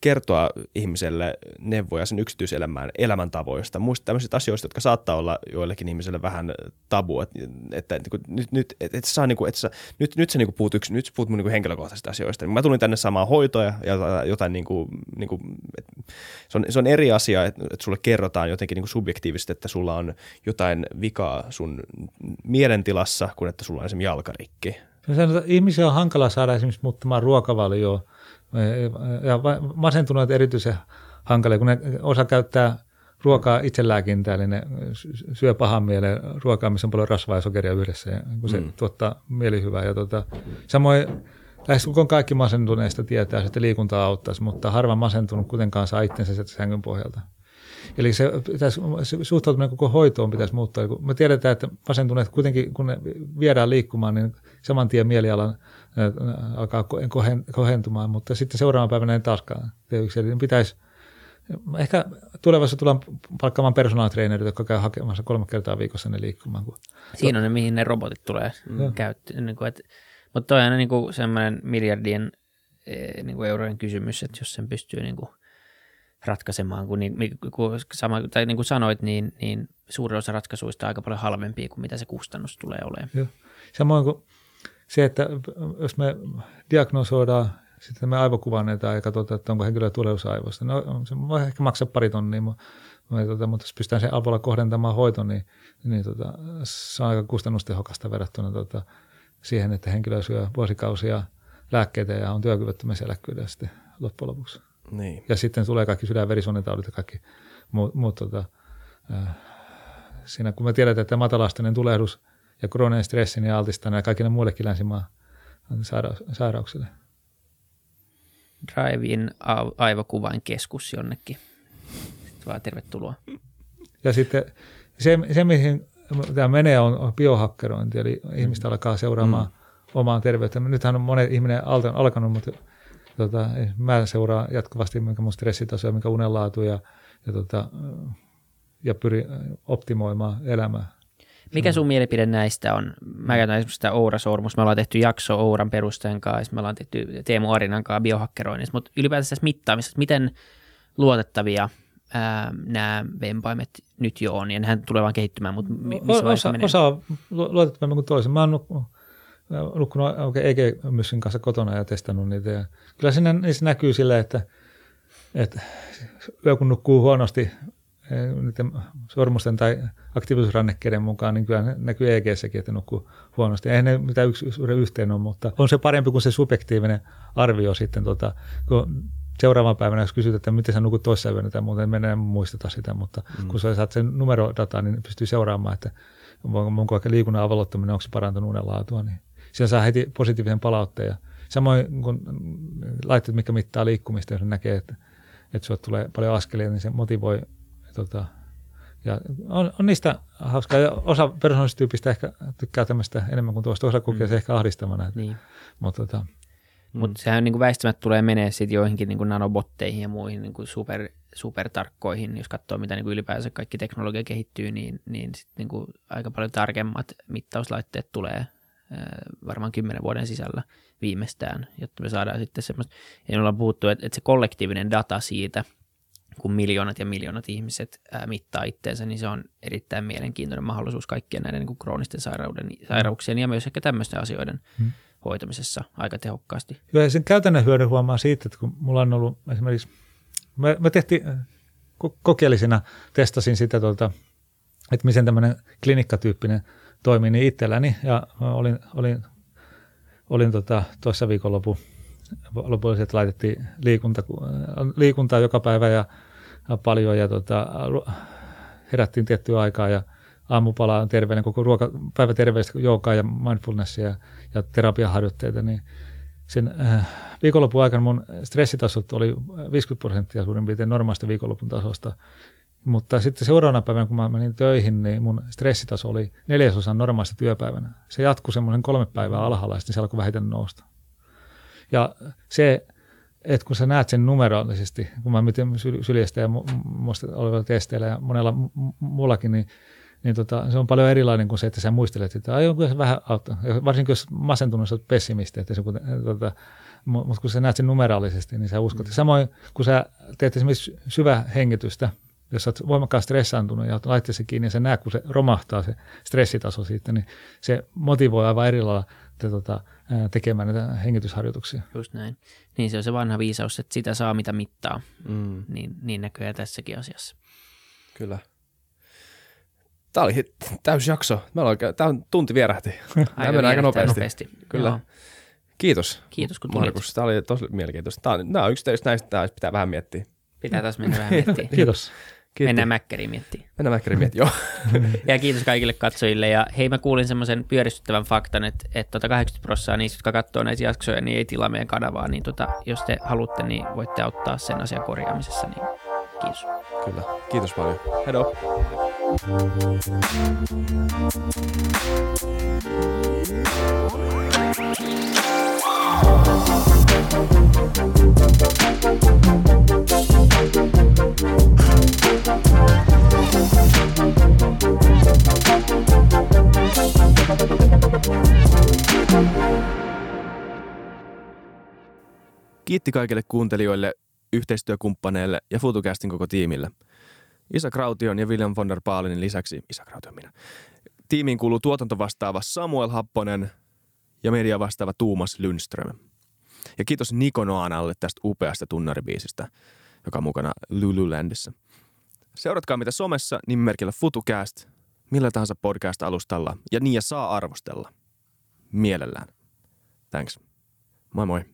kertoa ihmiselle neuvoja sen yksityiselämään elämäntavoista, muista tämmöisistä asioista, jotka saattaa olla joillekin ihmiselle vähän tabu, että, että, nyt, nyt, saa, niin kuin, että sä, nyt, nyt sä niin kuin puhut, yksi, niin kuin henkilökohtaisista asioista. Mä tulin tänne saamaan hoitoa ja jotain, niin kuin, niin kuin, että se, on, se on eri asia, että, että sulle kerrotaan jotenkin niin kuin subjektiivisesti, että sulla on jotain vikaa sun mielentilassa, kuin että sulla on esimerkiksi jalkarikki.
Ihmisiä on hankala saada esimerkiksi muuttamaan ruokavalioa ja masentuneet erityisen hankalia, kun ne osa käyttää ruokaa itselääkintää, eli ne syö pahan mieleen ruokaa, missä on paljon rasvaa ja sokeria yhdessä, ja kun se mm. tuottaa mielihyvää. Ja tuota, samoin lähes kun kaikki masentuneista tietää, että liikunta auttaisi, mutta harva masentunut kuitenkaan saa itsensä sieltä sängyn pohjalta. Eli se, pitäisi, se suhtautuminen koko hoitoon pitäisi muuttaa. Kun me tiedetään, että masentuneet kuitenkin, kun ne viedään liikkumaan, niin saman tien mielialan alkaa kohentumaan, mutta sitten seuraavan päivänä ei taaskaan tee yksi. Eli pitäisi, ehkä tulevaisuudessa tullaan palkkaamaan personaalitreenerit, jotka käy hakemassa kolme kertaa viikossa ne liikkumaan.
Siinä on ne, mihin ne robotit tulee käyttöön. Niin mutta toi on aina niin kuin semmoinen miljardien e, niin kuin eurojen kysymys, että jos sen pystyy niin kuin ratkaisemaan, kun, niin, kun, sama, tai niin kuin sanoit, niin, niin suuri osa ratkaisuista on aika paljon halvempia kuin mitä se kustannus tulee olemaan.
Joo. Samoin kuin se, että jos me diagnosoidaan sitten me aivokuvannetaan ja katsotaan, että onko henkilö tulevaisuusaivoista. No se voi ehkä maksaa pari tonnia, mutta, tota, mutta jos pystytään sen avulla kohdentamaan hoito, niin, niin tota, se on aika kustannustehokasta verrattuna tota, siihen, että henkilö syö vuosikausia lääkkeitä ja on työkyvyttömyyseläkkyydessä sitten loppujen lopuksi.
Niin.
Ja sitten tulee kaikki sydän- ja kaikki muut, muut tota, äh, siinä kun me tiedetään, että matalastainen tulehdus ja krooninen stressi niin altistaa ja kaikille muillekin länsimaan saira- sairauksille.
Drive-in aivokuvain keskus jonnekin. Sitten vaan tervetuloa.
Ja sitten se, se mihin tämä menee, on biohakkerointi, eli ihmistä alkaa seuraamaan mm. omaan terveyteen. Nythän on monet ihminen alkanut, mutta tota, mä seuraan jatkuvasti, mikä mun stressitaso ja mikä unenlaatu ja, ja, tota, ja pyrin optimoimaan elämää.
Mikä sun mielipide näistä on? Mä käytän esimerkiksi sitä Oura-sormus. Me ollaan tehty jakso Ouran perustajan kanssa, me ollaan tehty Teemu Arinan kanssa biohakkeroinnissa, mutta ylipäätään tässä mittaamisessa, miten luotettavia ää, nämä vempaimet nyt jo on, ja nehän tulee vaan kehittymään, mutta missä
osa, menee? Osa on luotettavammin kuin toisen. Mä oon nukkunut oikein EG-myssyn kanssa kotona ja testannut niitä. Ja kyllä siinä niissä näkyy sille, että, että yö kun nukkuu huonosti niiden sormusten tai aktiivisuusrannekkeiden mukaan, niin kyllä näkyy EG-säkin, että nukkuu huonosti. Eihän ne mitään yksi yhteen ole, mutta on se parempi kuin se subjektiivinen arvio sitten, tota, kun seuraavan päivänä, jos kysyt, että miten sä nukut toissa yönä tai muuten, menee muisteta sitä, mutta mm. kun sä saat sen numerodataa, niin pystyy seuraamaan, että onko ehkä liikunnan avalottaminen, onko se parantanut unen laatua, niin siellä saa heti positiivisen palautteen. Ja samoin kun laitteet, mikä mittaa liikkumista, jos näkee, että, että sulle tulee paljon askelia, niin se motivoi. Tota, ja on, on, niistä hauskaa. Ja osa persoonallistyypistä ehkä tykkää tämmöistä enemmän kuin tuosta. Osa kokee mm. se ehkä ahdistavana. Että, niin. Mutta tota,
Mm. Sehän niin kuin väistämättä tulee menee sitten joihinkin niin kuin nanobotteihin ja muihin niin kuin super, supertarkkoihin. Jos katsoo, mitä niin kuin ylipäänsä kaikki teknologia kehittyy, niin, niin, sit niin kuin aika paljon tarkemmat mittauslaitteet tulee varmaan kymmenen vuoden sisällä viimeistään, jotta me saadaan sitten semmoista, ja ollaan puhuttu, että, että se kollektiivinen data siitä, kun miljoonat ja miljoonat ihmiset mittaa itteensä, niin se on erittäin mielenkiintoinen mahdollisuus kaikkien näiden niin kuin kroonisten sairauden, sairauksien ja myös ehkä tämmöisten asioiden hmm. hoitamisessa aika tehokkaasti.
Joo, ja sen käytännön hyödyn huomaa siitä, että kun mulla on ollut esimerkiksi, mä, mä tehtiin kokeellisena, testasin sitä, tuolta, että miten tämmöinen klinikkatyyppinen toimii niin itselläni ja olin, olin, olin tota, tuossa viikonlopun lopuksi, että laitettiin liikunta, liikuntaa joka päivä ja, paljon ja tota, herättiin tiettyä aikaa ja aamupala on terveellinen, koko ruoka, päivä terveellistä joogaa ja mindfulnessia ja, ja terapiaharjoitteita, niin sen äh, viikonlopun aikana mun stressitasot oli 50 prosenttia suurin piirtein normaalista viikonlopun tasosta mutta sitten seuraavana päivänä, kun mä menin töihin, niin mun stressitaso oli neljäsosan normaalista työpäivänä. Se jatkui semmoinen kolme päivää alhaalla ja sitten se alkoi vähiten nousta. Ja se, että kun sä näet sen numeraalisesti, kun mä mietin syljestä ja muista olevilla testeillä ja monella muullakin, niin, niin tota, se on paljon erilainen kuin se, että sä muistelet sitä. Ai, onko se vähän auttaa. Varsinkin jos masentunut, sä oot pessimisti, että se, tota, mutta kun sä näet sen numeraalisesti, niin sä uskot. Mm. Samoin kun sä teet esimerkiksi syvä hengitystä, jos olet voimakkaasti stressaantunut ja laitteessa kiinni ja sä näet, kun se romahtaa se stressitaso siitä, niin se motivoi aivan eri te, tota, tekemään näitä hengitysharjoituksia.
Just näin. Niin se on se vanha viisaus, että sitä saa mitä mittaa, mm. niin, niin näköjään tässäkin asiassa.
Kyllä. Tämä oli täysi jakso. Meillä tämä on tunti vierähti. *laughs* Aika mennään aika nopeasti. nopeasti. Kyllä. Joo. Kiitos.
Kiitos kun tulit.
Markus, tämä oli tosi mielenkiintoista. Tämä on, nämä on yksi teistä näistä, pitää vähän miettiä.
Pitää taas mennä vähän miettiä. *laughs*
Kiitos.
Kiitos. Mennään Mäkkäriin miettimään.
Mennään Mäkkäriin miettimään, joo. *laughs*
ja kiitos kaikille katsojille. Ja hei, mä kuulin semmoisen pyöristyttävän faktan, että, että tota 80 prosenttia niistä, jotka katsoo näitä jaksoja, niin ei tilaa meidän kanavaa. Niin tota, jos te haluatte, niin voitte auttaa sen asian korjaamisessa. Niin kiitos.
Kyllä. Kiitos paljon. Hedo. Kiitti kaikille kuuntelijoille, yhteistyökumppaneille ja FutuCastin koko tiimille. Isa Kraution ja William von der Baalenin lisäksi, Isa Kraution minä, tiimiin kuuluu tuotantovastaava Samuel Happonen ja media vastaava Tuumas Lundström.
Ja kiitos Niko Noanalle tästä upeasta tunnaribiisistä, joka on mukana Lululandissa. Seuratkaa mitä somessa nimimerkillä FutuCast, millä tahansa podcast-alustalla ja niin ja saa arvostella. Mielellään. Thanks. Moi moi.